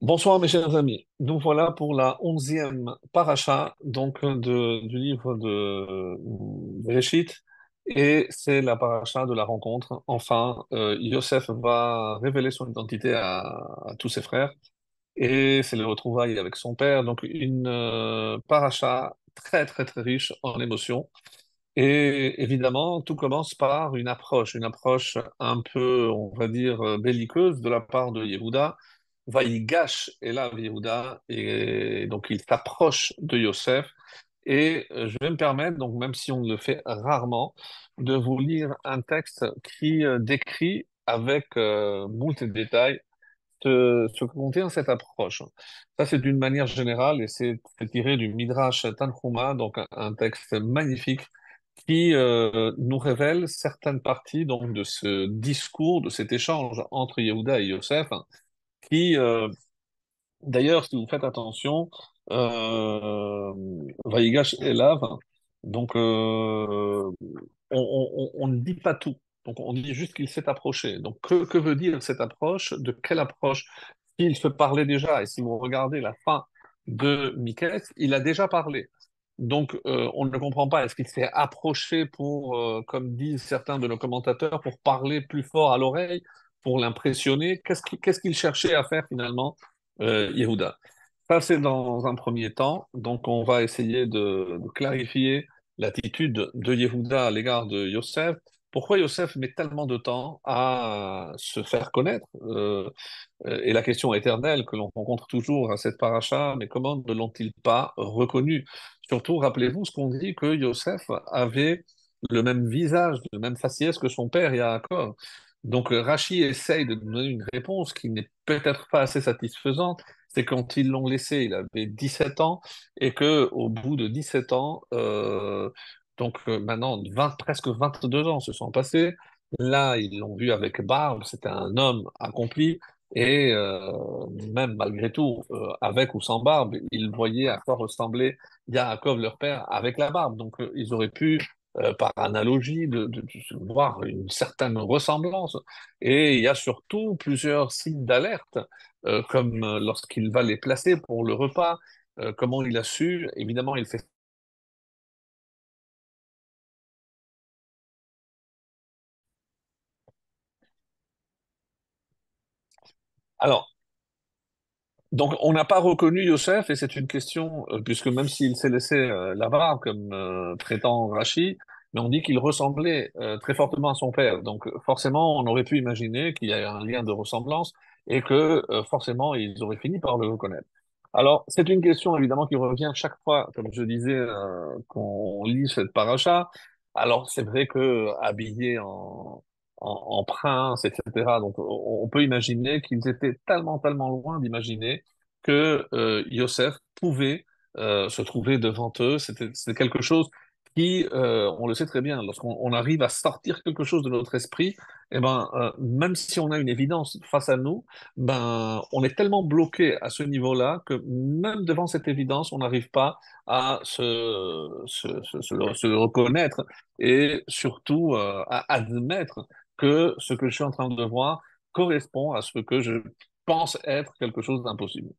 Bonsoir mes chers amis. Nous voilà pour la onzième paracha donc du livre de Bereshit et c'est la paracha de la rencontre. Enfin, euh, Yosef va révéler son identité à, à tous ses frères et c'est le retrouvailles avec son père. Donc une euh, paracha très très très riche en émotions. Et évidemment, tout commence par une approche, une approche un peu, on va dire, euh, belliqueuse de la part de Yehuda. Vaïgash est là, Yehuda, et donc il s'approche de Yosef. Et euh, je vais me permettre, donc même si on le fait rarement, de vous lire un texte qui euh, décrit avec euh, moult détails ce, ce que contient cette approche. Ça, c'est d'une manière générale, et c'est tiré du Midrash Tanhuma, donc un texte magnifique qui euh, nous révèle certaines parties donc, de ce discours, de cet échange entre Yehuda et Yosef, hein, qui, euh, d'ailleurs, si vous faites attention, euh, Vaïgash Elav, hein, donc euh, on, ne dit pas tout. Donc on dit juste qu'il s'est approché. Donc que, que veut dire cette approche? De quelle approche? S'il se parlait déjà, et si vous regardez la fin de Miquel, il a déjà parlé. Donc euh, on ne comprend pas. Est-ce qu'il s'est approché pour, euh, comme disent certains de nos commentateurs, pour parler plus fort à l'oreille, pour l'impressionner? Qu'est-ce qu'il cherchait à faire finalement, euh, Yehuda? Ça, c'est dans un premier temps. Donc, on va essayer de, clarifier l'attitude de Yehuda à l'égard de Yosef. Pourquoi Yosef met tellement de temps à se faire connaître? Euh, et la question éternelle que l'on rencontre toujours à cette paracha, mais comment ne l'ont-ils pas reconnu? Surtout, rappelez-vous ce qu'on dit que Yosef avait le même visage, le même faciès que son père Yaakov. Donc, euh, Rachi essaye de donner une réponse qui n'est peut-être pas assez satisfaisante. C'est quand ils l'ont laissé, il avait 17 ans, et que au bout de 17 ans, euh, donc euh, maintenant 20, presque 22 ans se sont passés. Là, ils l'ont vu avec barbe, c'était un homme accompli. Et euh, même malgré tout, euh, avec ou sans barbe, ils voyaient à quoi ressemblait Yaakov, leur père, avec la barbe. Donc, euh, ils auraient pu, par analogie, de, voir une certaine ressemblance. Et il y a surtout plusieurs signes d'alerte, comme lorsqu'il va les placer pour le repas, comment il a su, évidemment, il fait... Alors, Donc, on n'a pas reconnu Youssef, et c'est une question, euh, puisque même s'il s'est laissé euh, comme euh, prétend Rachid, mais on dit qu'il ressemblait euh, très fortement à son père. Donc, forcément, on aurait pu imaginer qu'il y a un lien de ressemblance et que euh, forcément, ils auraient fini par le reconnaître. Alors, c'est une question évidemment qui revient chaque fois, comme je disais, qu'on lit cette paracha. Alors, c'est vrai que habillé en, en, prince, etc. Donc, on, peut imaginer qu'ils étaient tellement, tellement loin d'imaginer que euh, Yosef pouvait euh, se trouver devant eux. C'était quelque chose qui, euh, on le sait très bien, lorsqu'on on arrive à sortir quelque chose de notre esprit, eh ben, euh, même si on a une évidence face à nous, ben, on est tellement bloqué à ce niveau-là que même devant cette évidence, on n'arrive pas à se, se, se, reconnaître et surtout à admettre que ce que je suis en train de voir correspond à ce que je pense être quelque chose d'impossible.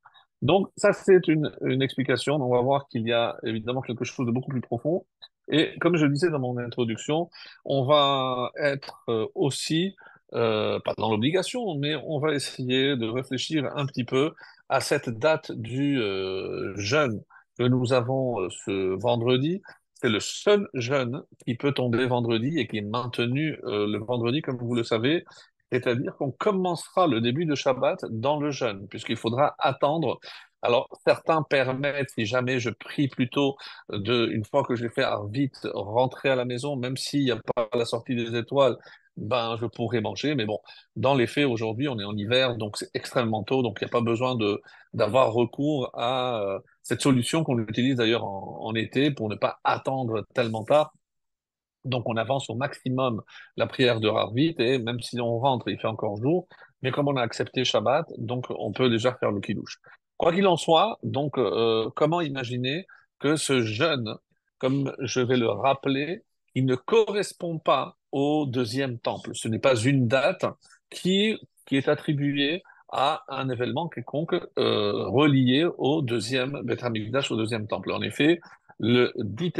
Donc, ça, c'est une, une explication. On va voir qu'il y a évidemment quelque chose de beaucoup plus profond. Et comme je le disais dans mon introduction, on va être euh, aussi, euh, pas dans l'obligation, mais on va essayer de réfléchir un petit peu à cette date du euh, jeûne que nous avons ce vendredi. C'est le seul jeûne qui peut tomber vendredi et qui est maintenu euh, le vendredi, comme vous le savez. C'est-à-dire qu'on commencera le début de Shabbat dans le jeûne, puisqu'il faudra attendre. Alors, certains permettent, si jamais je prie plutôt de, une fois que j'ai fait vite rentrer à la maison, même s'il n'y a pas la sortie des étoiles, ben, je pourrais manger. Mais bon, dans les faits, aujourd'hui, on est en hiver, donc c'est extrêmement tôt, donc il n'y a pas besoin d'avoir recours à euh, cette solution qu'on utilise d'ailleurs en, été pour ne pas attendre tellement tard. Donc, on avance au maximum la prière de Harvit et même si on rentre, il fait encore jour. Mais comme on a accepté Shabbat, donc on peut déjà faire le kiddush. Quoi qu'il en soit, donc, euh, comment imaginer que ce jeûne, comme je vais le rappeler, il ne correspond pas au deuxième temple. Ce n'est pas une date qui, qui est attribuée à un événement quelconque euh, relié au deuxième au deuxième temple. En effet, le dit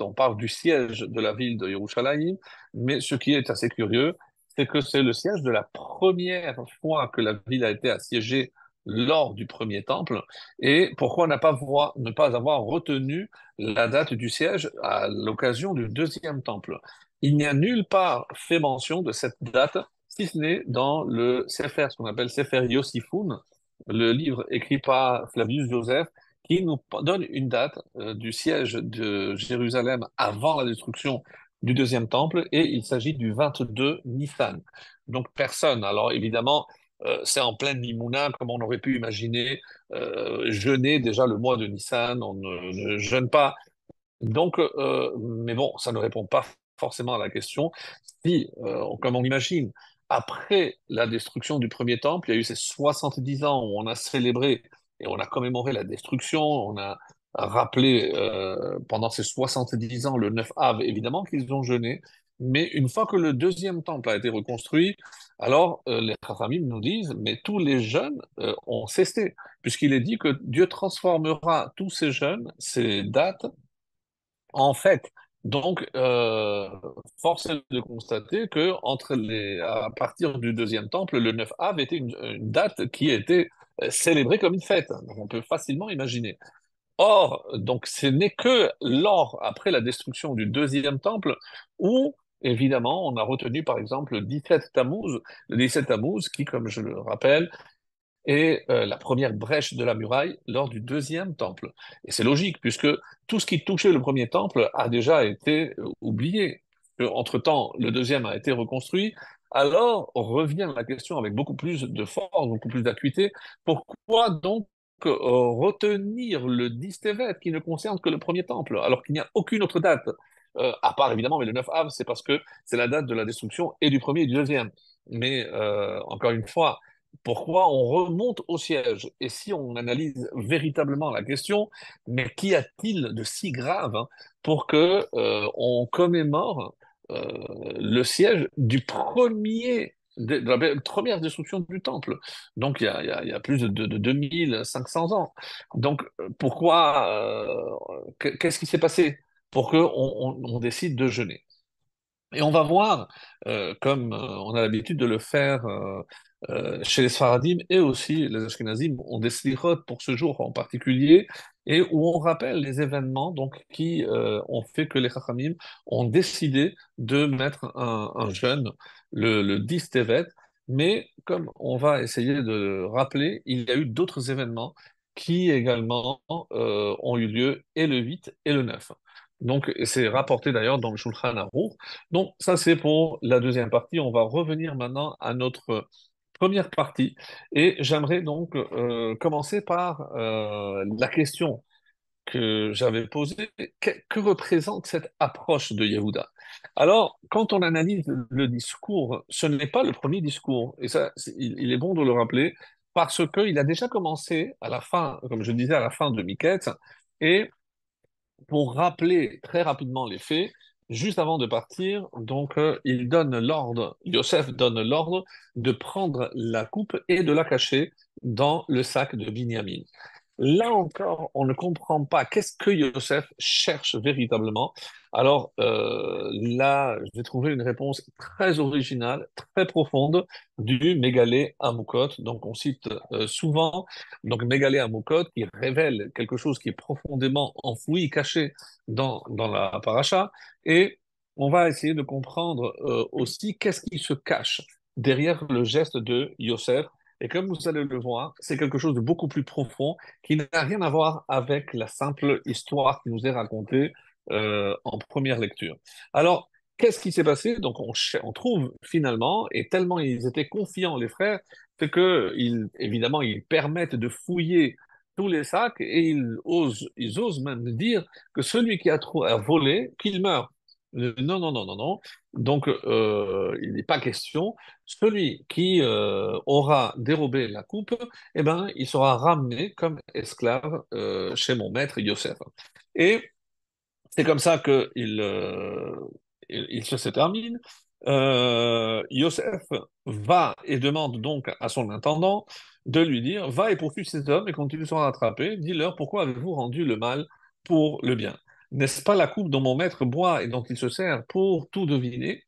on parle du siège de la ville de Yerushalayim, mais ce qui est assez curieux, c'est que c'est le siège de la première fois que la ville a été assiégée lors du premier temple, et pourquoi pas, ne pas avoir retenu la date du siège à l'occasion du deuxième temple? Il n'y a nulle part fait mention de cette date, si ce n'est dans le Sefer, ce qu'on appelle Sefer Yosifoun, le livre écrit par Flavius Joseph, qui nous donne une date euh, du siège de Jérusalem avant la destruction du deuxième temple, et il s'agit du 22 Nissan. Donc personne, alors évidemment, euh, c'est en pleine Nimouna, comme on aurait pu imaginer, euh, jeûner déjà le mois de Nissan, on ne, jeûne pas. Donc, euh, mais bon, ça ne répond pas forcément à la question. Si, comme on imagine, après la destruction du premier temple, il y a eu ces 70 ans où on a célébré et on a commémoré la destruction, on a rappelé pendant ces 70 ans le 9 Av, évidemment qu'ils ont jeûné, mais une fois que le deuxième temple a été reconstruit, alors euh, les Chachamim nous disent, mais tous les jeunes euh, ont cessé, puisqu'il est dit que Dieu transformera tous ces jeunes, ces dates, en fait. Donc, euh, force est de constater que entre les, à partir du deuxième temple, le 9 Av était une, date qui était célébrée comme une fête. On peut facilement imaginer. Or, donc, ce n'est que lors, après la destruction du deuxième temple, où évidemment, on a retenu par exemple le 17 Tammuz, le 17 Tammuz qui, comme je le rappelle, est euh, la première brèche de la muraille lors du deuxième temple. Et c'est logique, puisque tout ce qui touchait le premier temple a déjà été euh, oublié. Entre-temps, le deuxième a été reconstruit. Alors revient la question avec beaucoup plus de force, beaucoup plus d'acuité. Pourquoi donc euh, retenir le 10 qui ne concerne que le premier temple, alors qu'il n'y a aucune autre date? Euh, à part évidemment, mais le 9 av, c'est parce que c'est la date de la destruction et du premier et du deuxième. Mais euh, encore une fois, pourquoi on remonte au siège? Et si on analyse véritablement la question, mais qu'y a-t-il de si grave hein, pour que euh, on commémore le siège du premier de, la première destruction du temple? Donc il y a, plus de, de, 2500 ans. Donc pourquoi Qu'est-ce qui s'est passé pour qu'on on, décide de jeûner? Et on va voir, euh, comme euh, on a l'habitude de le faire euh, chez les Sfaradim et aussi les Ashkenazim, on des pour ce jour en particulier, et où on rappelle les événements donc, qui ont fait que les Chachamim ont décidé de mettre un, jeûne le, le 10 Tevet, mais comme on va essayer de rappeler, il y a eu d'autres événements qui également ont eu lieu et le 8 et le 9. Donc, c'est rapporté d'ailleurs dans le Shulchan Aruch. Donc, ça, c'est pour la deuxième partie. On va revenir maintenant à notre première partie. Et j'aimerais donc euh, commencer par euh, la question que j'avais posée. Que, représente cette approche de Yehuda? Alors, quand on analyse le discours, ce n'est pas le premier discours. Et ça, il, est bon de le rappeler parce qu'il a déjà commencé à la fin, comme je disais, à la fin de Miquette. Et pour rappeler très rapidement les faits, juste avant de partir, donc euh, il donne l'ordre, Yosef donne l'ordre de prendre la coupe et de la cacher dans le sac de Binyamin. Là encore, on ne comprend pas qu'est-ce que Yosef cherche véritablement. Alors euh, là, j'ai trouvé une réponse très originale, très profonde du Mégalé Amoukot. Donc on cite euh, souvent donc Mégalé Amoukot qui révèle quelque chose qui est profondément enfoui, caché dans, dans la paracha. Et on va essayer de comprendre euh, aussi qu'est-ce qui se cache derrière le geste de Yosef et comme vous allez le voir, c'est quelque chose de beaucoup plus profond qui n'a rien à voir avec la simple histoire qui nous est racontée euh, en première lecture. Alors, qu'est-ce qui s'est passé? Donc, on, trouve finalement, et tellement ils étaient confiants, les frères, c'est que, ils, évidemment, ils permettent de fouiller tous les sacs et ils osent, ils osent même dire que celui qui a, a volé, qu'il meurt. Euh, non, non, non, non, non. Donc, euh, il n'est pas question. Celui qui euh, aura dérobé la coupe, eh ben, il sera ramené comme esclave chez mon maître Yosef. Et c'est comme ça que il, il, se termine. euh, Yosef va et demande donc à son intendant de lui dire, va et poursuis ces hommes, et quand ils seront attrapés, dis-leur pourquoi avez-vous rendu le mal pour le bien? N'est-ce pas la coupe dont mon maître boit et dont il se sert pour tout deviner?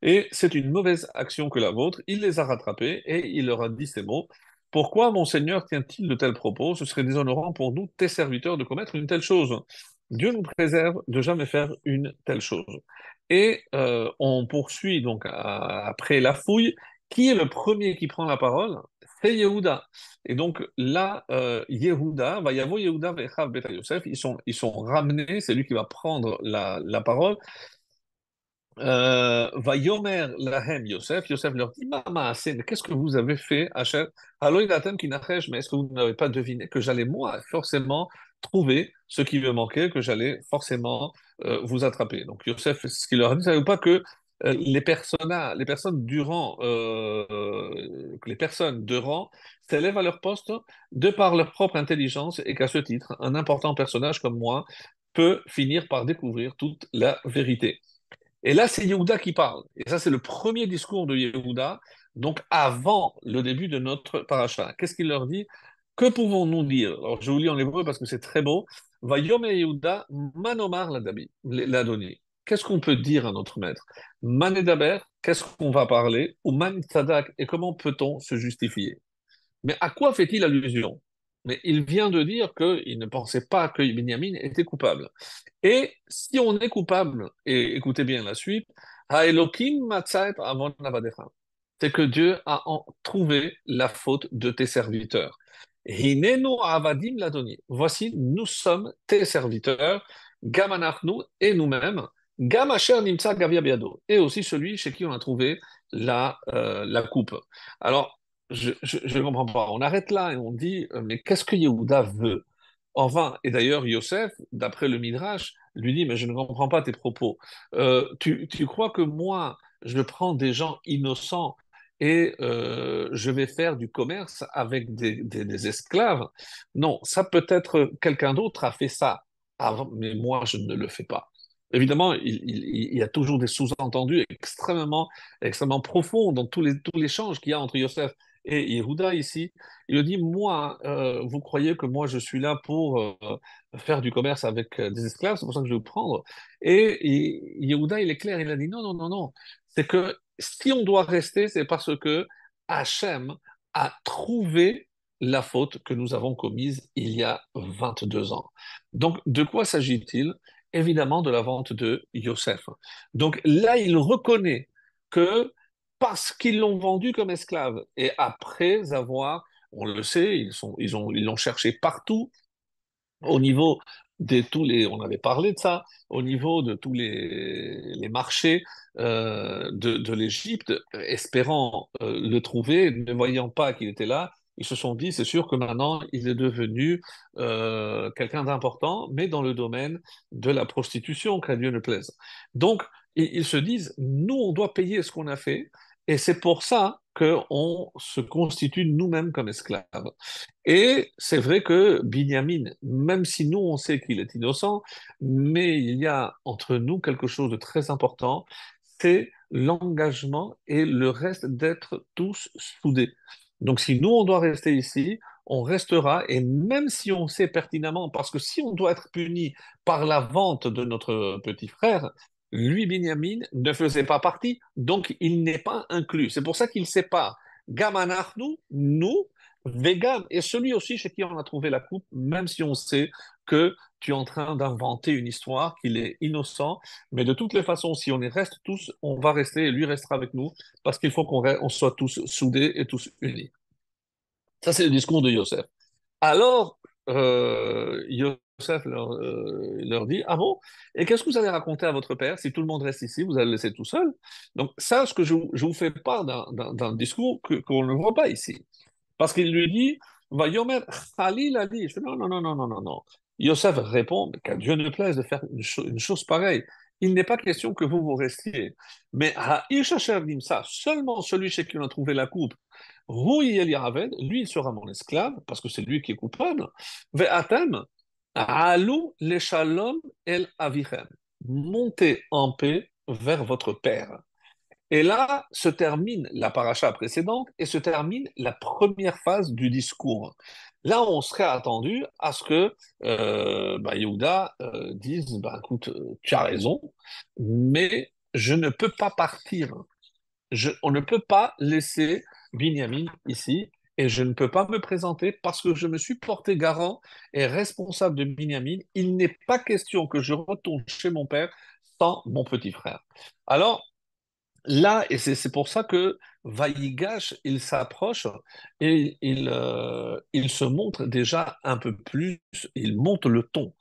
Et c'est une mauvaise action que la vôtre. Il les a rattrapés et il leur a dit ces mots. Pourquoi mon Seigneur tient-il de tels propos? Ce serait déshonorant pour nous, tes serviteurs, de commettre une telle chose. Dieu nous préserve de jamais faire une telle chose. Et euh, on poursuit donc après la fouille. Qui est le premier qui prend la parole? C'est Yehuda. Et donc là, euh, Yehuda, va y Yehuda Vechav Beta Yosef, ils sont, ils sont ramenés, c'est lui qui va prendre la, la parole. Euh, va Yomer Lahem Yosef, Yosef leur dit Mama qu'est-ce que vous avez fait, Hachem? Alors mais est-ce que vous n'avez pas deviné que j'allais moi forcément trouver ce qui me manquait, que j'allais forcément euh, vous attraper? Donc Yosef, ce qu'il leur a dit, savez pas que euh, les, personnes, les personnes durant, les personnes de rang s'élèvent à leur poste de par leur propre intelligence et qu'à ce titre, un important personnage comme moi peut finir par découvrir toute la vérité. Et là, c'est Yehuda qui parle. Et ça, c'est le premier discours de Yehuda, donc avant le début de notre paracha. Qu'est-ce qu'il leur dit? Que pouvons-nous dire? Alors, je vous lis en hébreu parce que c'est très beau. Va Yom Yehuda manomar l'adoni. Qu'est-ce qu'on peut dire à notre maître? Manedaber, qu'est-ce qu'on va parler? Ou man tzadak, et comment peut-on se justifier? Mais à quoi fait-il allusion? Mais il vient de dire qu'il ne pensait pas que Benjamin était coupable. Et si on est coupable, et écoutez bien la suite, c'est que Dieu a trouvé la faute de tes serviteurs. Voici, nous sommes tes serviteurs, Gamanachnu et nous-mêmes, Gamasher Nimsa Gavia et aussi celui chez qui on a trouvé la, euh, la coupe. Alors, je ne comprends pas. On arrête là et on dit, euh, mais qu'est-ce que Yehuda veut? Enfin, et d'ailleurs, Yosef, d'après le Midrash, lui dit, mais je ne comprends pas tes propos. Euh, tu, crois que moi, je prends des gens innocents et je vais faire du commerce avec des, esclaves? Non, ça peut être quelqu'un d'autre a fait ça mais moi, je ne le fais pas. Évidemment, il, y a toujours des sous-entendus extrêmement, extrêmement profonds dans tous les, tous l'échange qu'il y a entre Yosef et Yehuda ici, il lui dit, moi, euh, vous croyez que moi je suis là pour euh, faire du commerce avec euh, des esclaves, c'est pour ça que je vais vous prendre. Et, Yehuda, il est clair, il a dit, non, non, non, non, c'est que si on doit rester, c'est parce que Hachem a trouvé la faute que nous avons commise il y a 22 ans. Donc, de quoi s'agit-il? Évidemment, de la vente de Yosef. Donc là, il reconnaît que parce qu'ils l'ont vendu comme esclave. Et après avoir, on le sait, ils ont, l'ont cherché partout, au niveau de tous les, on avait parlé de ça, au niveau de tous les, marchés euh, de, de l'Égypte, espérant euh, le trouver, ne voyant pas qu'il était là, ils se sont dit, c'est sûr que maintenant, il est devenu euh, quelqu'un d'important, mais dans le domaine de la prostitution, qu'à Dieu ne plaise. Donc, ils, ils se disent, nous, on doit payer ce qu'on a fait, et c'est pour ça qu'on se constitue nous-mêmes comme esclaves. Et c'est vrai que Binyamin, même si nous on sait qu'il est innocent, mais il y a entre nous quelque chose de très important, c'est l'engagement et le reste d'être tous soudés. Donc si nous on doit rester ici, on restera, et même si on sait pertinemment, parce que si on doit être puni par la vente de notre petit frère, lui, Binyamin, ne faisait pas partie, donc il n'est pas inclus. C'est pour ça qu'il sépare Gamanachnu, nous, Vegam, et celui aussi chez qui on a trouvé la coupe, même si on sait que tu es en train d'inventer une histoire, qu'il est innocent, mais de toutes les façons, si on y reste tous, on va rester et lui restera avec nous, parce qu'il faut qu'on soit tous soudés et tous unis. Ça, c'est le discours de Yosef. Alors, euh, euh, leur, dit Ah bon? Et qu'est-ce que vous allez raconter à votre père? Si tout le monde reste ici Vous allez le laisser tout seul Donc, ça, ce que je, vous fais part d'un discours qu'on ne voit pas ici. Parce qu'il lui dit Va Yomer Khalil Ali. Je fais Non, non, non, non, non, non, non. Yosef répond Qu'à Dieu ne plaise de faire une, chose pareille. Il n'est pas question que vous vous restiez. Mais ça, seulement celui chez qui on a trouvé la coupe, lui, il sera mon esclave, parce que c'est lui qui est coupable. Ve'atem, Alou el avichem. Montez en paix vers votre père. Et là se termine la paracha précédente et se termine la première phase du discours. Là, on serait attendu à ce que euh, bah, Yehuda euh, dise bah, écoute, euh, tu as raison, mais je ne peux pas partir. On ne peut pas laisser Binyamin ici et je ne peux pas me présenter parce que je me suis porté garant et responsable de Binyamin. Il n'est pas question que je retourne chez mon père sans mon petit frère. Alors, là, et c'est pour ça que Vaïgash, il s'approche et il, euh, il se montre déjà un peu plus, il monte le ton.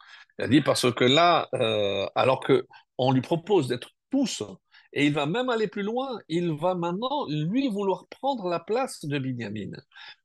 Dit parce que là, euh, alors que on lui propose d'être tous, et il va même aller plus loin, il va maintenant, lui, vouloir prendre la place de Binyamin.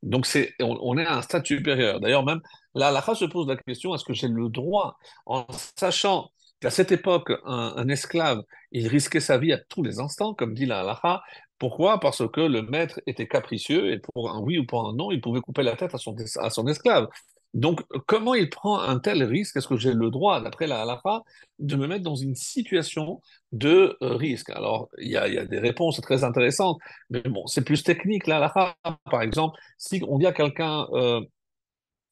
Donc c'est, on, on est à un stade supérieur. D'ailleurs, même là, la se pose la question, est-ce que j'ai le droit, en sachant à cette époque, un, esclave, il risquait sa vie à tous les instants, comme dit la halakha. Pourquoi? Parce que le maître était capricieux et pour un oui ou pour un non, il pouvait couper la tête à son, esclave. Donc, comment il prend un tel risque? Est-ce que j'ai le droit, d'après la halakha, de me mettre dans une situation de euh, risque? Alors, il y, a, des réponses très intéressantes, mais bon, c'est plus technique. La halakha, par exemple, si on dit à quelqu'un, euh,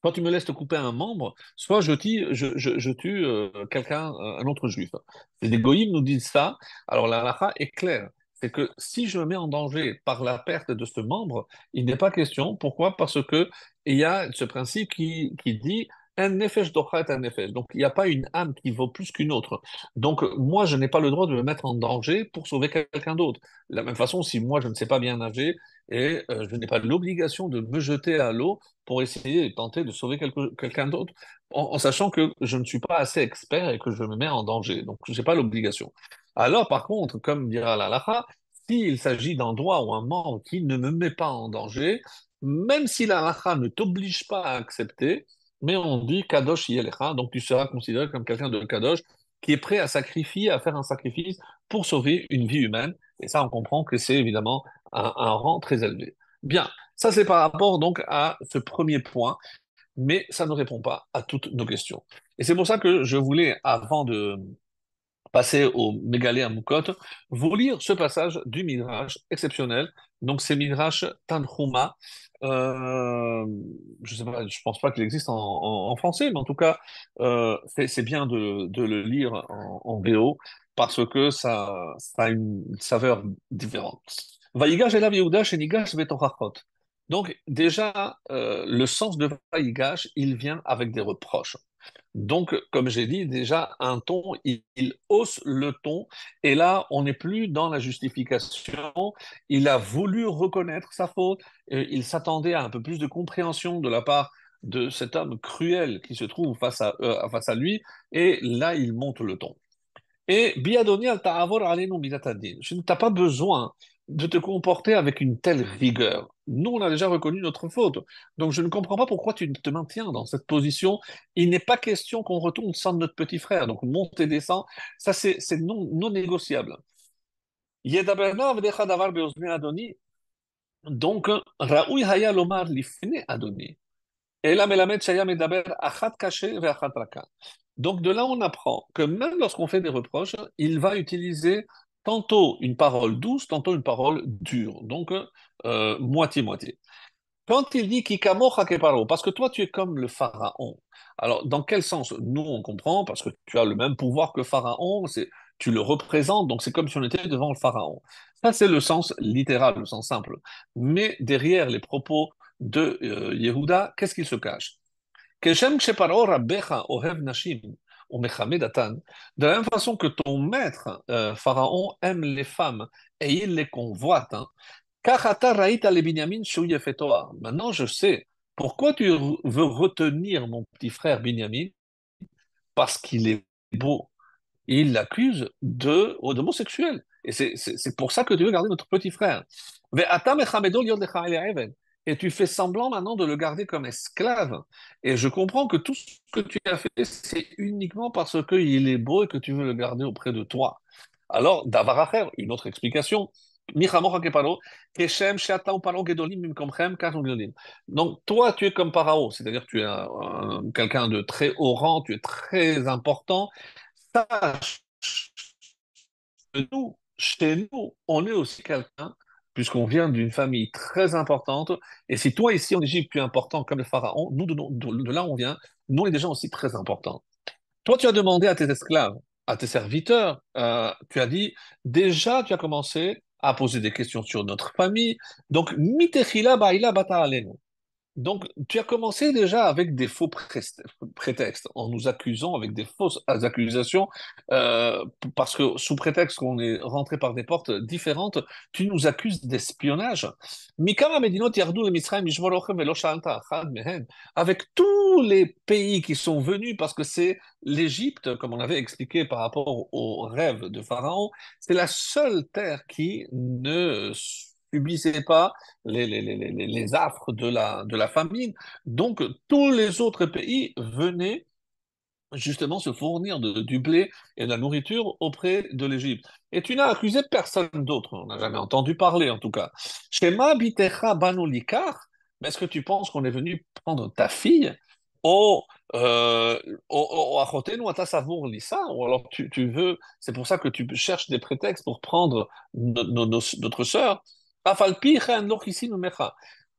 quand tu me laisses te couper un membre, soit je, tue, euh, quelqu'un, euh, un autre juif. Les goïms nous disent ça. Alors la halakha est claire. C'est que si je me mets en danger par la perte de ce membre, il n'est pas question. Pourquoi? Parce que il y a ce principe qui dit un nefesh docha est un nefesh. Donc, il n'y a pas une âme qui vaut plus qu'une autre. Donc, moi, je n'ai pas le droit de me mettre en danger pour sauver quelqu'un d'autre. De la même façon, si moi, je ne sais pas bien nager et euh, je n'ai pas l'obligation de me jeter à l'eau pour essayer et tenter de sauver quelqu'un d'autre, en, sachant que je ne suis pas assez expert et que je me mets en danger. Donc, je n'ai pas l'obligation. Alors, par contre, comme dira la s'il s'agit d'un droit ou un membre qui ne me met pas en danger, même si la ne t'oblige pas à accepter, mais on dit Kadosh Yelecha, donc tu seras considéré comme quelqu'un de Kadosh qui est prêt à sacrifier, à faire un sacrifice pour sauver une vie humaine. Et ça, on comprend que c'est évidemment un, rang très élevé. Bien, ça c'est par rapport donc à ce premier point, mais ça ne répond pas à toutes nos questions. Et c'est pour ça que je voulais, avant de passer au Mégalé à Moukot, vous lire ce passage du Midrash exceptionnel. Donc c'est Midrash Tanhuma, euh, je sais pas, je pense pas qu'il existe en, français, mais en tout cas, euh, c'est bien de, le lire en, en parce que ça, a une saveur différente. Vaïgash chez Nigash Donc déjà, euh, le sens de Vaïgash, il vient avec des reproches. Donc, comme j'ai dit, déjà, un ton, il, hausse le ton, et là, on n'est plus dans la justification. Il a voulu reconnaître sa faute, et il s'attendait à un peu plus de compréhension de la part de cet homme cruel qui se trouve face à, euh, face à lui, et là, il monte le ton. Et Biadoni al Je ne t'ai pas besoin de te comporter avec une telle rigueur. Nous, on a déjà reconnu notre faute. Donc, je ne comprends pas pourquoi tu te maintiens dans cette position. Il n'est pas question qu'on retourne sans notre petit frère. Donc, monte et descend, ça, c'est non, non négociable. Donc, Raoui Haya Lomar Lifne Adoni. Et là, Melamed Shaya Medaber Achat Kaché Raka. Donc, de là, on apprend que même lorsqu'on fait des reproches, il va utiliser tantôt une parole douce, tantôt une parole dure. Donc, euh, moitié-moitié. Quand il dit Kikamo Hakeparo, parce que toi, tu es comme le pharaon. Alors, dans quel sens? Nous, on comprend, parce que tu as le même pouvoir que pharaon, c'est, tu le représentes, donc c'est comme si on était devant le pharaon. Ça, c'est le sens littéral, le sens simple. Mais derrière les propos de euh, Yehuda, qu'est-ce qu'il se cache? De la même façon que ton maître, euh, Pharaon, aime les femmes et il les convoite. Hein. Maintenant, je sais pourquoi tu veux retenir mon petit frère Binyamin Parce qu'il est beau. Il l'accuse de d'homosexuel. Et c'est pour ça que tu veux garder notre petit frère et tu fais semblant maintenant de le garder comme esclave. Et je comprends que tout ce que tu as fait, c'est uniquement parce qu'il est beau et que tu veux le garder auprès de toi. Alors, Davaracher, une autre explication. Donc, toi, tu es comme Parao, c'est-à-dire tu es quelqu'un de très haut rang, tu es très important. Sache que nous, chez nous, on est aussi quelqu'un, puisqu'on vient d'une famille très importante, et si toi ici en Égypte tu es important comme le pharaon, nous de, là on vient, nous on est des gens aussi très importants. Toi, tu as demandé à tes esclaves, à tes serviteurs, euh, tu as dit, déjà, tu as commencé à poser des questions sur notre famille. Donc, mitechila baila bata alenu. Donc, tu as commencé déjà avec des faux pré- prétextes, en nous accusant avec des fausses accusations, euh, parce que sous prétexte qu'on est rentré par des portes différentes, tu nous accuses d'espionnage. Avec tous les pays qui sont venus, parce que c'est l'Égypte, comme on avait expliqué par rapport au rêve de Pharaon, c'est la seule terre qui ne subissait pas les, les, les, les, affres de la, de la famine. Donc, tous les autres pays venaient justement se fournir de, du blé et de la nourriture auprès de l'Égypte. Et tu n'as accusé personne d'autre, on n'a jamais entendu parler en tout cas. Shema bitecha banu likar, mais est-ce que tu penses qu'on est venu prendre ta fille au euh, au- à Tassavour, Lissa, ou alors tu, tu veux, c'est pour ça que tu cherches des prétextes pour prendre no- notre sœur. Ici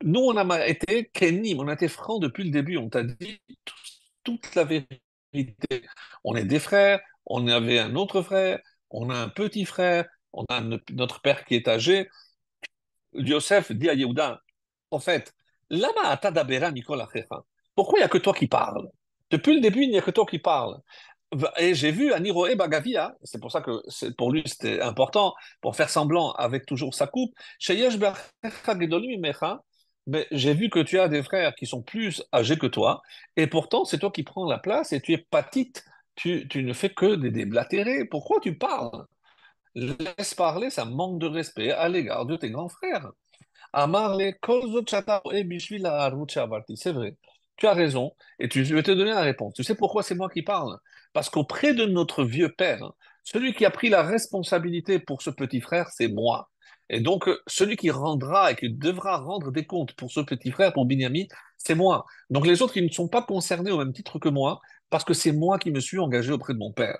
nous on a été kenim, on a été franc depuis le début, on t'a dit toute la vérité. On est des frères, on avait un autre frère, on a un petit frère, on a no- notre père qui est âgé. Yosef dit à Yehuda, en fait, lama ata dabera mikol achecha. Pourquoi il n'y a que toi qui parles? Depuis le début, il n'y a que toi qui parles. Et j'ai vu Aniroé Bagavia, c'est pour ça que pour lui c'était important, pour faire semblant avec toujours sa coupe, mais j'ai vu que tu as des frères qui sont plus âgés que toi, et pourtant c'est toi qui prends la place et tu es patite, tu, tu ne fais que des déblatérés. Pourquoi tu parles? Laisse parler, ça manque de respect à l'égard de tes grands frères. Amarle. C'est vrai, tu as raison, et tu, je vais te donner la réponse. Tu sais pourquoi c'est moi qui parle? Parce qu'auprès de notre vieux père, celui qui a pris la responsabilité pour ce petit frère, c'est moi. Et donc, euh, celui qui rendra et qui devra rendre des comptes pour ce petit frère, pour Binyamin, c'est moi. Donc, les autres, ils ne sont pas concernés au même titre que moi, parce que c'est moi qui me suis engagé auprès de mon père.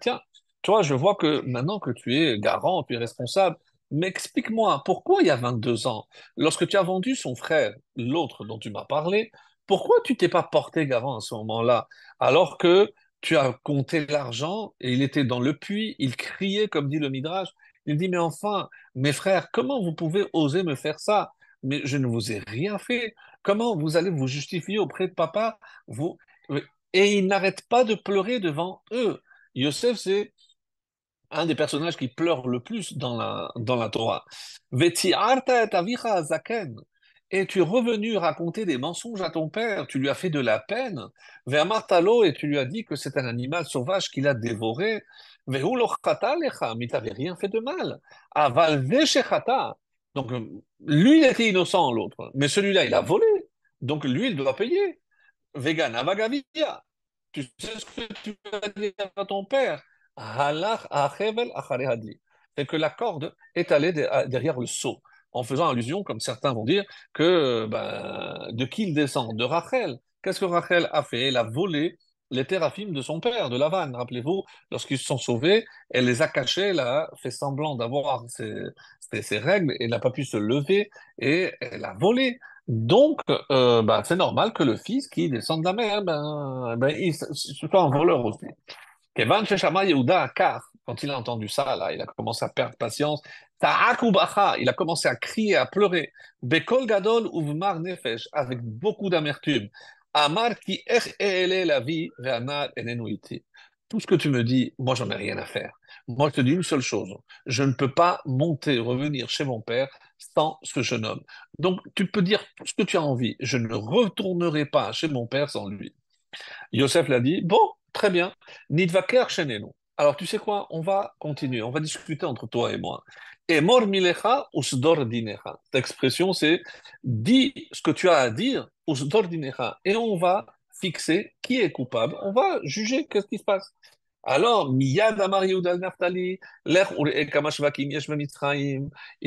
Tiens, toi, je vois que maintenant que tu es garant, tu es responsable mais explique-moi, pourquoi il y a 22 ans, lorsque tu as vendu son frère, l'autre dont tu m'as parlé, pourquoi tu t'es pas porté garant à ce moment-là, alors que tu as compté l'argent et il était dans le puits, il criait, comme dit le Midrash, il dit, mais enfin, mes frères, comment vous pouvez oser me faire ça? Mais je ne vous ai rien fait. Comment vous allez vous justifier auprès de papa? Vous... Et il n'arrête pas de pleurer devant eux. Yosef, c'est un des personnages qui pleure le plus dans la, dans la Torah. Zaken. Et tu es revenu raconter des mensonges à ton père, tu lui as fait de la peine? Ve'amartalo, et tu lui as dit que c'est un animal sauvage qu'il a dévoré. Mais t'avait rien fait de mal. Donc, lui, il était innocent, l'autre. Mais celui-là, il a volé. Donc, lui, il doit payer. Vegan avagavia. Tu sais ce que tu vas dire à ton père? Halach achevel achare hadli. C'est que la corde est allée derrière le seau, en faisant allusion, comme certains vont dire, que ben, de qui il descend? De Rachel. Qu'est-ce que Rachel a fait? Elle a volé les téraphimes de son père, de Lavan. Rappelez-vous, lorsqu'ils se sont sauvés, elle les a cachés, elle a fait semblant d'avoir ses, règles, et n'a pas pu se lever, et elle a volé. Donc, euh, ben, c'est normal que le fils qui descend de la mer, ben, ben, il soit un voleur aussi. Yehuda quand il a entendu ça, là, il a commencé à perdre patience. Il a commencé à crier, à pleurer. Bekol Gadol Uvmar Nefesh, avec beaucoup d'amertume. Amar ki la vie. Tout ce que tu me dis, moi, j'en ai rien à faire. Moi, je te dis une seule chose. Je ne peux pas monter, revenir chez mon père sans ce jeune homme. Donc, tu peux dire tout ce que tu as envie. Je ne retournerai pas chez mon père sans lui. Yosef l'a dit, bon, très bien, Nidvaker shenenu. Alors tu sais quoi, on va continuer, on va discuter entre toi et moi. Et mor milecha usdor dinecha. Cette expression, c'est dis ce que tu as à dire, usdor dinecha. Et on va fixer qui est coupable, on va juger qu'est-ce qui se passe. Alors, Miyad Amar Yehuda Naftali, il